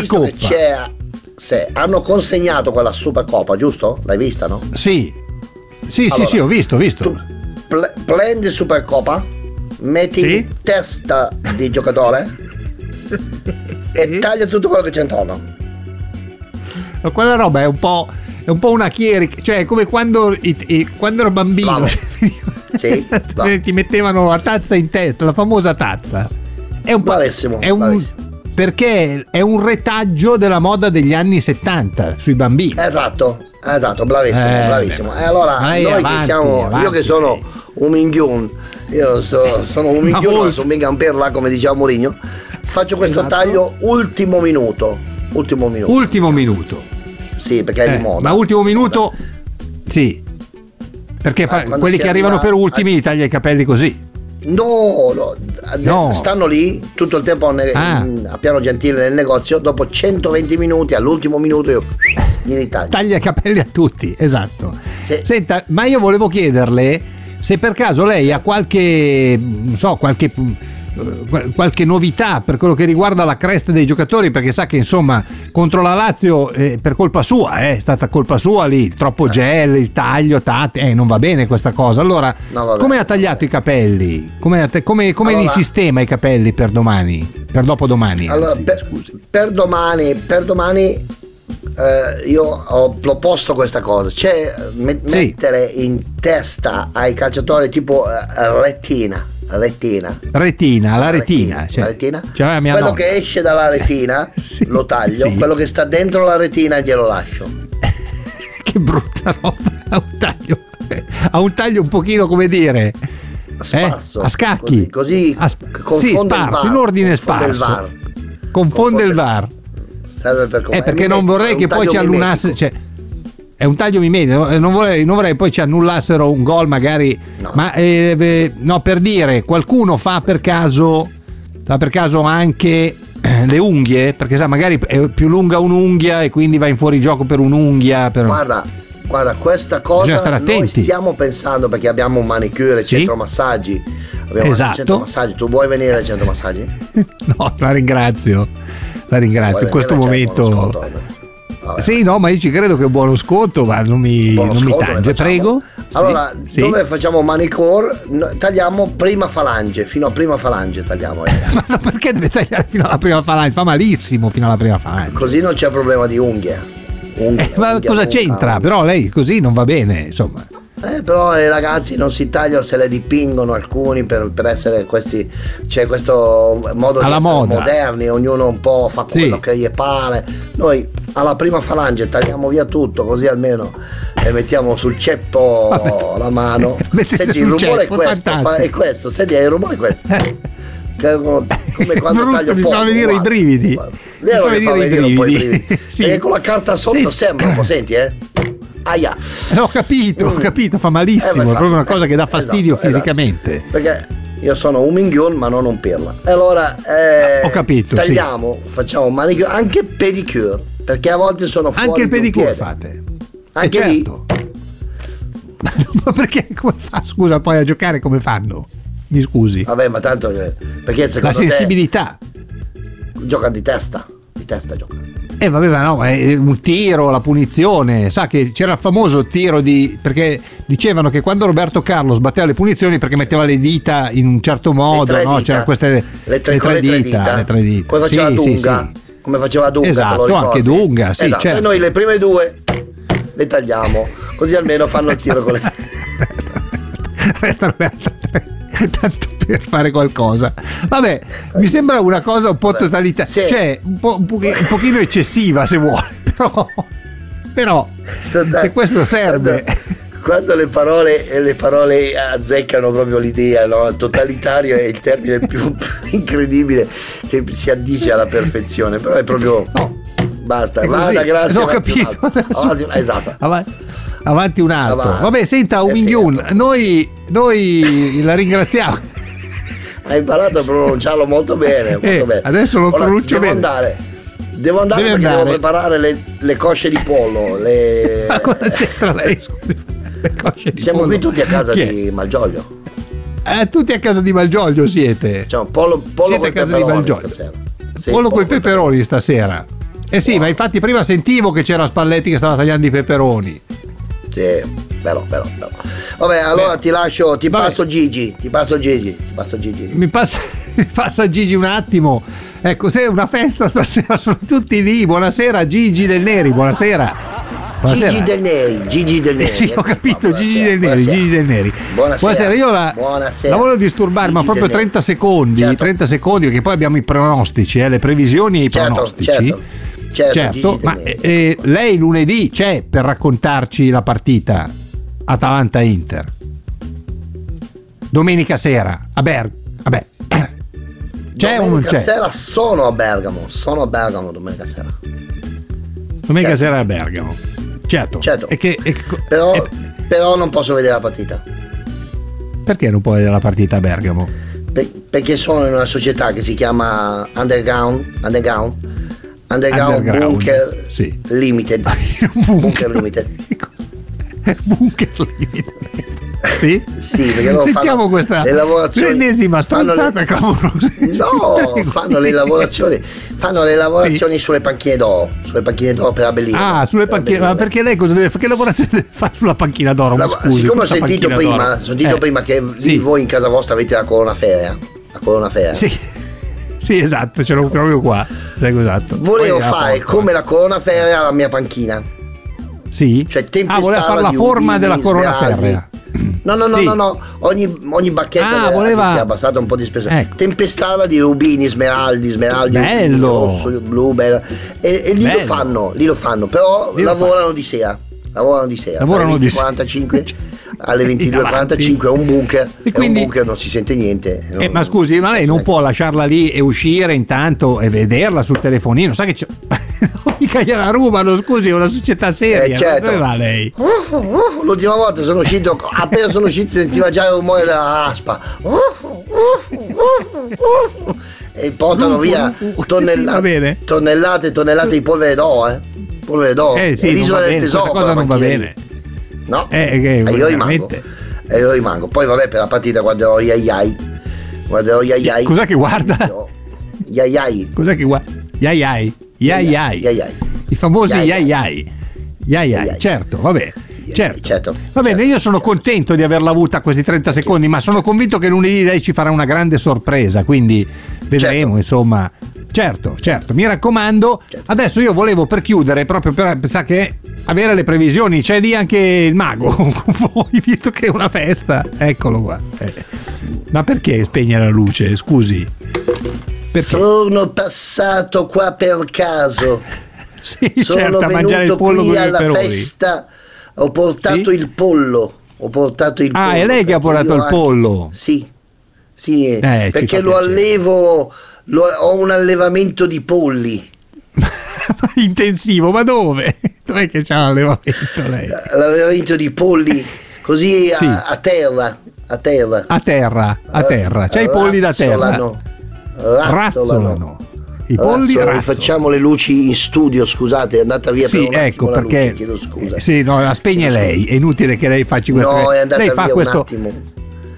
visto che c'è sì, hanno consegnato quella Supercoppa, giusto? L'hai vista, no? Sì, sì, sì, Allora, sì, ho visto, ho visto. Tu ple- prendi Supercoppa, metti Sì. testa di giocatore (laughs) e taglia tutto quello che c'è intorno. Ma Quella roba è un po', è un po' una chierica, cioè è come quando, i- i- quando ero bambino (laughs) Sì, (laughs) ti mettevano la tazza in testa, la famosa tazza. È un po', Bravissimo, è un, bravissimo. perché è un retaggio della moda degli anni 70 sui bambini. Esatto, esatto, bravissimo, Eh, bravissimo. E allora, noi avanti, che siamo, avanti, io che sono. Un minchion, io so- sono un non sono un perla come diceva Mourinho, faccio questo Esatto. taglio ultimo minuto, ultimo minuto, Ultimo minuto. sì, perché è Eh, di moda. ma ultimo minuto, sì. Perché fa- quando quelli che arrivano arriva per ultimi gli taglia i capelli così. No, no, No. stanno lì tutto il tempo ne- Ah. in- a piano gentile nel negozio, dopo 120 minuti, all'ultimo minuto io gli ritaglio. taglia i capelli a tutti, esatto. Sì. Senta, ma io volevo chiederle se per caso lei ha qualche, non so, qualche, eh, qual- qualche novità per quello che riguarda la cresta dei giocatori, perché sa che insomma contro la Lazio eh, per colpa sua, eh, è stata colpa sua lì, troppo gel, il taglio, tatti, eh, non va bene questa cosa. Allora, No, come ha tagliato i capelli? Come, come, come Allora- li sistema i capelli per domani? Per dopodomani? Allora, anzi, per, scusi. per domani, per domani eh, io ho proposto questa cosa, cioè me- Sì. mettere in testa ai calciatori tipo eh, retina, retina. Retina, la retina. la cioè, retina. c'aveva mia quello nonna. che esce dalla retina (laughs) Sì, lo taglio, sì. quello che sta dentro la retina glielo lascio. (laughs) che brutta roba (laughs) ha un taglio ha un taglio un pochino come dire Sparso, eh, a scacchi così- così A sp- confonde sì il sparso in ordine confonde il sparso VAR. confonde il VAR Serve per eh perché non vorrei che poi ci mimetico. cioè, è un taglio mimetico eh, non vorrei, non vorrei poi ci annullassero un gol magari No. ma eh, beh, no per dire qualcuno fa per caso fa per caso anche eh, le unghie perché sa magari è più lunga un'unghia e quindi va in fuorigioco per un'unghia per... Guarda, guarda, questa cosa noi stiamo pensando perché abbiamo un manicure, Sì. centro massaggi. Abbiamo Esatto. centro massaggi. Tu vuoi venire al centro massaggi? (laughs) no la ringrazio la ringrazio in questo buono momento vabbè. Sì, no, ma io ci credo che è buono sconto, ma non mi, Buono non mi sconto, tange. Prego. Allora, sì. dove facciamo manicure, no- tagliamo prima falange, fino a prima falange tagliamo. eh. (laughs) Ma no, perché deve tagliare fino alla prima falange? Fa malissimo fino alla prima falange. Così non c'è problema di unghie. Unghie, Eh, ma unghie cosa lunga, c'entra? Però lei così non va bene, insomma. Eh, però i ragazzi non si tagliano, se le dipingono alcuni per, per essere questi. C'è questo modo Alla di moda. moderni, ognuno un po' fa Sì. quello che gli pare. Noi alla prima falange tagliamo via tutto, così almeno le mettiamo sul ceppo Vabbè. la mano. (laughs) Senti, il rumore ceppo, è questo, fa- è questo, senti, il rumore è questo. È come (laughs) quando Brutto, taglio mi fa venire i brividi. Guarda. Mi Vero fa venire i brividi. Sì. Perché con la carta sotto Sì. sembra un po', senti eh? Aia. Eh, ho capito, ho Mm. capito, fa Eh, malissimo. ma è fa- proprio una cosa che dà fastidio esatto, esatto. fisicamente. Perché io sono un minghion ma non un pirla. E allora eh, Ho capito, sì. tagliamo, facciamo manicure, anche pedicure, perché a volte sono fuori Anche il pedicure fate. Anche Eh, lì. certo. (laughs) Ma perché come fa? Scusa, poi a giocare come fanno? Mi scusi. Vabbè, ma tanto perché La secondo sensibilità. te gioca di testa, di testa gioca. Eh vabbè, ma no, è un tiro, la punizione, sa che c'era il famoso tiro di perché dicevano che quando Roberto Carlos batteva le punizioni perché metteva le dita in un certo modo, no? dita. C'erano queste le tre, le tre dita, le tre dita. Come faceva Sì, sì, Dunga, sì. come faceva Dunga, Esatto, anche Dunga, sì, Esatto, certo. E noi le prime due le tagliamo, così almeno fanno il tiro con le Restano le altre tre, tanto per (laughs) fare qualcosa. Vabbè, mi sembra una cosa un po' totalità, Sì. cioè un, po', un, pochi- un pochino eccessiva se vuole, (laughs) però, però se questo serve. Quando le parole, le parole azzeccano proprio l'idea, no? totalitario è il termine (laughs) più incredibile che si addice alla perfezione, però è proprio... No. Basta, È così. vada, grazie. Ho capito. Avanti- esatto. Avanti, avanti un altro. Avanti. Vabbè, senta, un Eh sì, mingyun, noi, noi la ringraziamo. Hai imparato a pronunciarlo molto bene. Molto Eh, bene. adesso lo Ora pronuncio devo bene. Andare. Devo andare Deve perché andare. devo preparare le, le cosce di pollo. Le... Ma cosa c'entra lei? scusi? Le cosce di Siamo pollo. qui tutti a casa di Malgioglio. Eh, tutti a casa di Malgioglio siete. Diciamo, pollo, pollo Siete a casa di Malgioglio. stasera. Sì, pollo con i peperoni stasera. Eh sì, ma infatti prima sentivo che c'era Spalletti che stava tagliando i peperoni. Sì, bello, bello, bello. Vabbè, allora Beh. ti lascio, ti Vabbè. passo Gigi, ti passo Gigi, ti passo Gigi. Mi passa, (laughs) mi passa Gigi un attimo. Ecco, se è una festa stasera (laughs) sono tutti lì. Buonasera Gigi del Neri, buonasera. Buonasera. Gigi del Neri, Gigi del Neri. Sì, ho ecco capito, Gigi buonasera, del Neri, buonasera. Gigi del Neri. Buonasera. io la, Buonasera. la voglio disturbare, ma Gigi proprio del Neri. 30 secondi, Certo. 30 secondi, perché poi abbiamo i pronostici, eh, le previsioni e i Certo, pronostici. certo, certo, del ma Neri. eh, lei lunedì c'è per raccontarci la partita Atalanta-Inter. Domenica sera a Berg. Vabbè. (clears throat) C'è o non Domenica c'è? sera sono a Bergamo, sono a Bergamo domenica sera. Domenica certo. sera a Bergamo. Certo. Certo. E che, e che- Però, e però non posso vedere la partita. perché non può vedere la partita a Bergamo? Per- perché sono in una società che si chiama Underground, Underground, Underground, Underground, Bunker sì. Limited. (laughs) bunker. bunker Limited. Bunker Limited. Sì? Sì, perché loro Sentiamo fanno questa le lavorazioni- l'ennesima stronzata le- clamorosa. (laughs) No, fanno le lavorazioni, fanno le lavorazioni sulle panchine d'oro, sulle panchine d'oro per abbellire. Ah, sulle panchine. Ma perché lei cosa deve fare? Che lavorazione deve fare sulla panchina d'oro? La- scusi, siccome ho sentito prima, d'oro. sentito Eh, prima che sì. voi in casa vostra avete la corona ferrea, la corona ferrea. Sì. Sì, esatto, ce l'ho proprio qua. Esatto. Volevo fare come la corona ferrea alla mia panchina. Sì? Cioè ah, voleva fare la forma della corona smeraldi. ferrea. No, no, no, Sì. no, no. Ogni, ogni bacchetta Ah, voleva- che sia abbassata un po' di spesa. Ecco. Tempestarla di rubini, smeraldi, smeraldi, Bello. rosso, blu, bello. E, e lì Bello. lo fanno, lì lo fanno, però Lì lo lavorano di sera. Lavorano di sera. Lavorano di sera. (laughs) 45 alle (laughs) In avanti. 22.45 è un bunker. E quindi- un bunker non si sente niente. Eh, Non- ma scusi, ma lei non Ecco. può lasciarla lì e uscire intanto e vederla sul telefonino? Sa che c'è. (laughs) Mica gliela rubano, scusi, è una società seria. Eh, certo. Dove va lei? Uh, uh, L'ultima volta sono uscito, appena sono uscito sentiva già il rumore della aspa. Uh, uh, uh, uh, uh. E portano Rufu, via rufu. tonnella- Sì, tonnellate e tonnellate di polvere d'oro, eh. Polvere d'oro. Eh sì, È l'isola del bene, tesoro. questa cosa non va bene. lì. No? Eh, che E io rimango. E io rimango. Poi vabbè per la partita guarderò Iai Guarderò Iai Cos'è che guarda? Iai Cos'è che guarda? Yai yai. Yai yai. Iai I famosi yai, Yai. certo, vabbè. Certo. certo. Va bene, io sono contento di averla avuta questi 30 secondi, ma sono convinto che lunedì lei ci farà una grande sorpresa, quindi vedremo, Certo. insomma. Certo, certo, mi raccomando. Certo. Adesso io volevo per chiudere, proprio per sa che avere le previsioni, c'è lì anche il mago (laughs) con voi, visto che è una festa. Eccolo qua. Eh. Ma perché spegne la luce? Scusi. Perché? Sono passato qua per caso. (laughs) Sì, Sono certo, a mangiare il pollo qui alla peperoni. festa. Ho portato Sì? il pollo. Ho portato il Ah, pollo. è lei che ha portato il anche- pollo? Sì. Sì, Eh, perché lo piacere. allevo, lo- ho un allevamento di polli. (laughs) Intensivo, ma dove? (laughs) Dov'è che c'ha l'allevamento lei? L'allevamento di polli così a, Sì. a terra. A terra. A terra, a terra. C'hai i polli da terra. Razzolano. Razzolano. I polli Razzolano. Facciamo le luci in studio, scusate, è andata via Sì, per ecco perché luce, chiedo scusa. eh, sì, no, la spegne lei, è inutile che lei faccia questo. No, è andata lei fa via questo un attimo.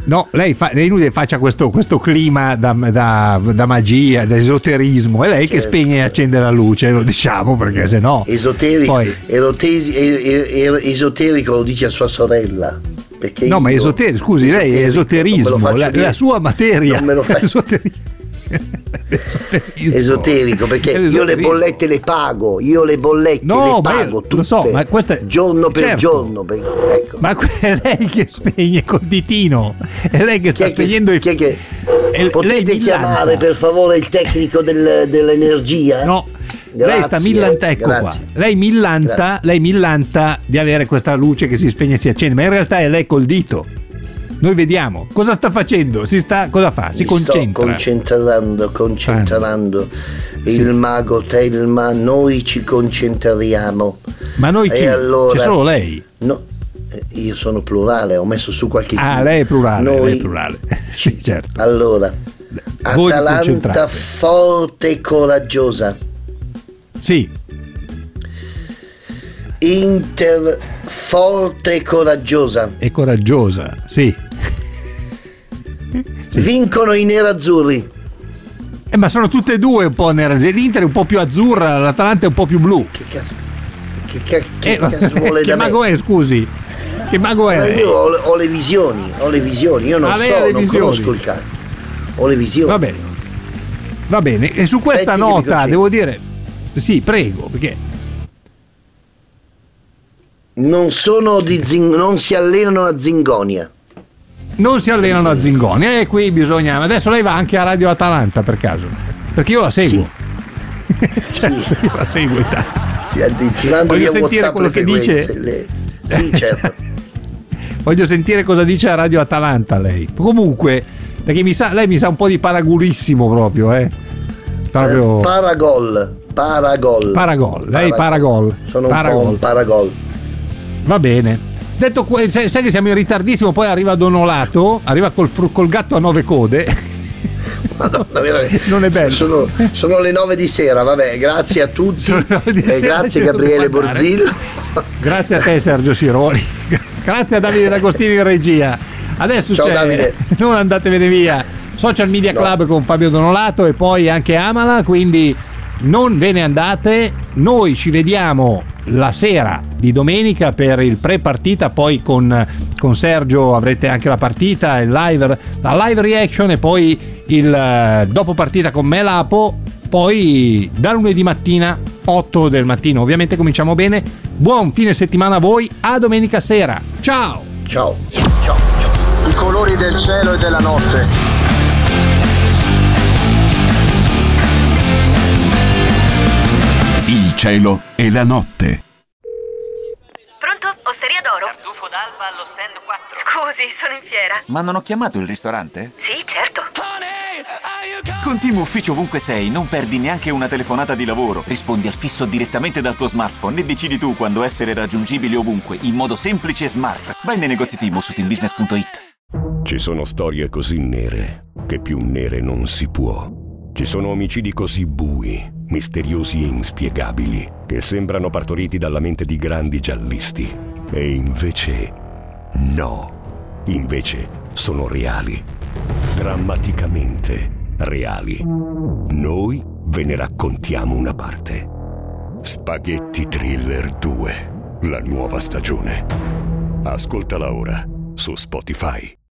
No, lei fa, è inutile che faccia questo, questo clima da, da- da magia, da esoterismo. È lei che Certo. spegne e accende la luce, lo diciamo perché se no. Esoterico, Poi- erotesi- e- e- e- esoterico lo dice a sua sorella. No, ma esoterico, scusi, lei è esoterico, esoterismo, la, la sua materia. Non me lo (laughs) faccio- Esoteri- Esoterismo. Esoterico, perché io le bollette le pago, io le bollette No, le pago tutte, lo so, ma questa è- giorno per certo. giorno. per- ecco. Ma (laughs) è lei che spegne col ditino, è lei che Chi sta è che- spegnendo i chi è che- lei Potete chiamare per favore il tecnico del- dell'energia? No, Grazie, lei sta millanta, ecco qua. Lei millanta, lei millanta di avere questa luce che si spegne e si accende, ma in realtà è lei col dito. Noi vediamo cosa sta facendo, si sta, cosa fa? Si Mi concentra. Concentrando, concentrando. Il Sì. mago Telma, noi ci concentriamo. Ma noi chi? Allora- C'è solo lei. No, Eh, io sono plurale, ho messo su qualche... Ah, lei è plurale, Noi... lei è plurale. (laughs) (laughs) sì, certo. Allora, Voi Atalanta forte e coraggiosa. Sì. Inter forte e coraggiosa. E coraggiosa, sì. Sì. Vincono i nerazzurri. Eh, ma sono tutte e due un po' nerazzurre. L'Inter è un po' più azzurra, l'Atalanta è un po' più blu. Che cazzo? Che, che, che eh, cazzo vuole (laughs) che da mago me? è, scusi? Che mago è? io ho, ho, le visioni, ho le visioni, io non ah, so, non visioni. conosco il cazzo. Ho le visioni. Va bene. Va bene. E su questa Aspetti nota devo dire. Sì, prego, perché non sono di zing- non si allenano a Zingonia. Non si allenano a Zingonia e qui bisogna. Adesso lei va anche a Radio Atalanta per caso? Perché io la seguo. Sì. (laughs) certo, sì. io la seguo intanto. Mando Voglio sentire quello che dice. Le... Sì, certo. (laughs) Voglio sentire cosa dice a Radio Atalanta lei. Comunque, perché mi sa, lei mi sa un po' di paragulissimo proprio, eh. Proprio... Eh, paragol. Paragol. Paragol. Lei paragol. Sono paragol. un po' un paragol. Va bene. Detto sai, sai, che siamo in ritardissimo, poi arriva Donolato, arriva col, col gatto a nove code. (laughs) Madonna, non è bello. Sono, sono, le nove di sera, vabbè, grazie a tutti. Eh, grazie Gabriele Borzillo. Grazie a te Sergio Sironi. (laughs) Grazie a Davide D'Agostini in regia. Adesso Ciao, c'è, Davide. (laughs) non andatevene via. Social Media Club no. con Fabio Donolato e poi anche Amala, quindi non ve ne andate, noi ci vediamo la sera di domenica per il pre-partita, poi con, con Sergio avrete anche la partita, live, la live reaction e poi il eh, dopo partita con Melapo, poi da lunedì mattina 8 del mattino, ovviamente cominciamo bene. Buon fine settimana a voi, a domenica sera. Ciao! Ciao! Ciao! I colori del cielo e della notte il cielo e la notte. Pronto? Osteria d'oro? Tartufo d'alba allo stand 4. Scusi, sono in fiera. Ma non ho chiamato il ristorante? Sì, certo. Con Team Ufficio ovunque sei, non perdi neanche una telefonata di lavoro. Rispondi al fisso direttamente dal tuo smartphone e decidi tu quando essere raggiungibile ovunque, in modo semplice e smart. Vai nei negozi Team su teambusiness.it. Ci sono storie così nere che più nere non si può. Ci sono omicidi così bui misteriosi e inspiegabili, che sembrano partoriti dalla mente di grandi giallisti. E invece no. Invece sono reali. Drammaticamente reali. Noi ve ne raccontiamo una parte. Spaghetti Thriller 2, la nuova stagione. Ascoltala ora su Spotify.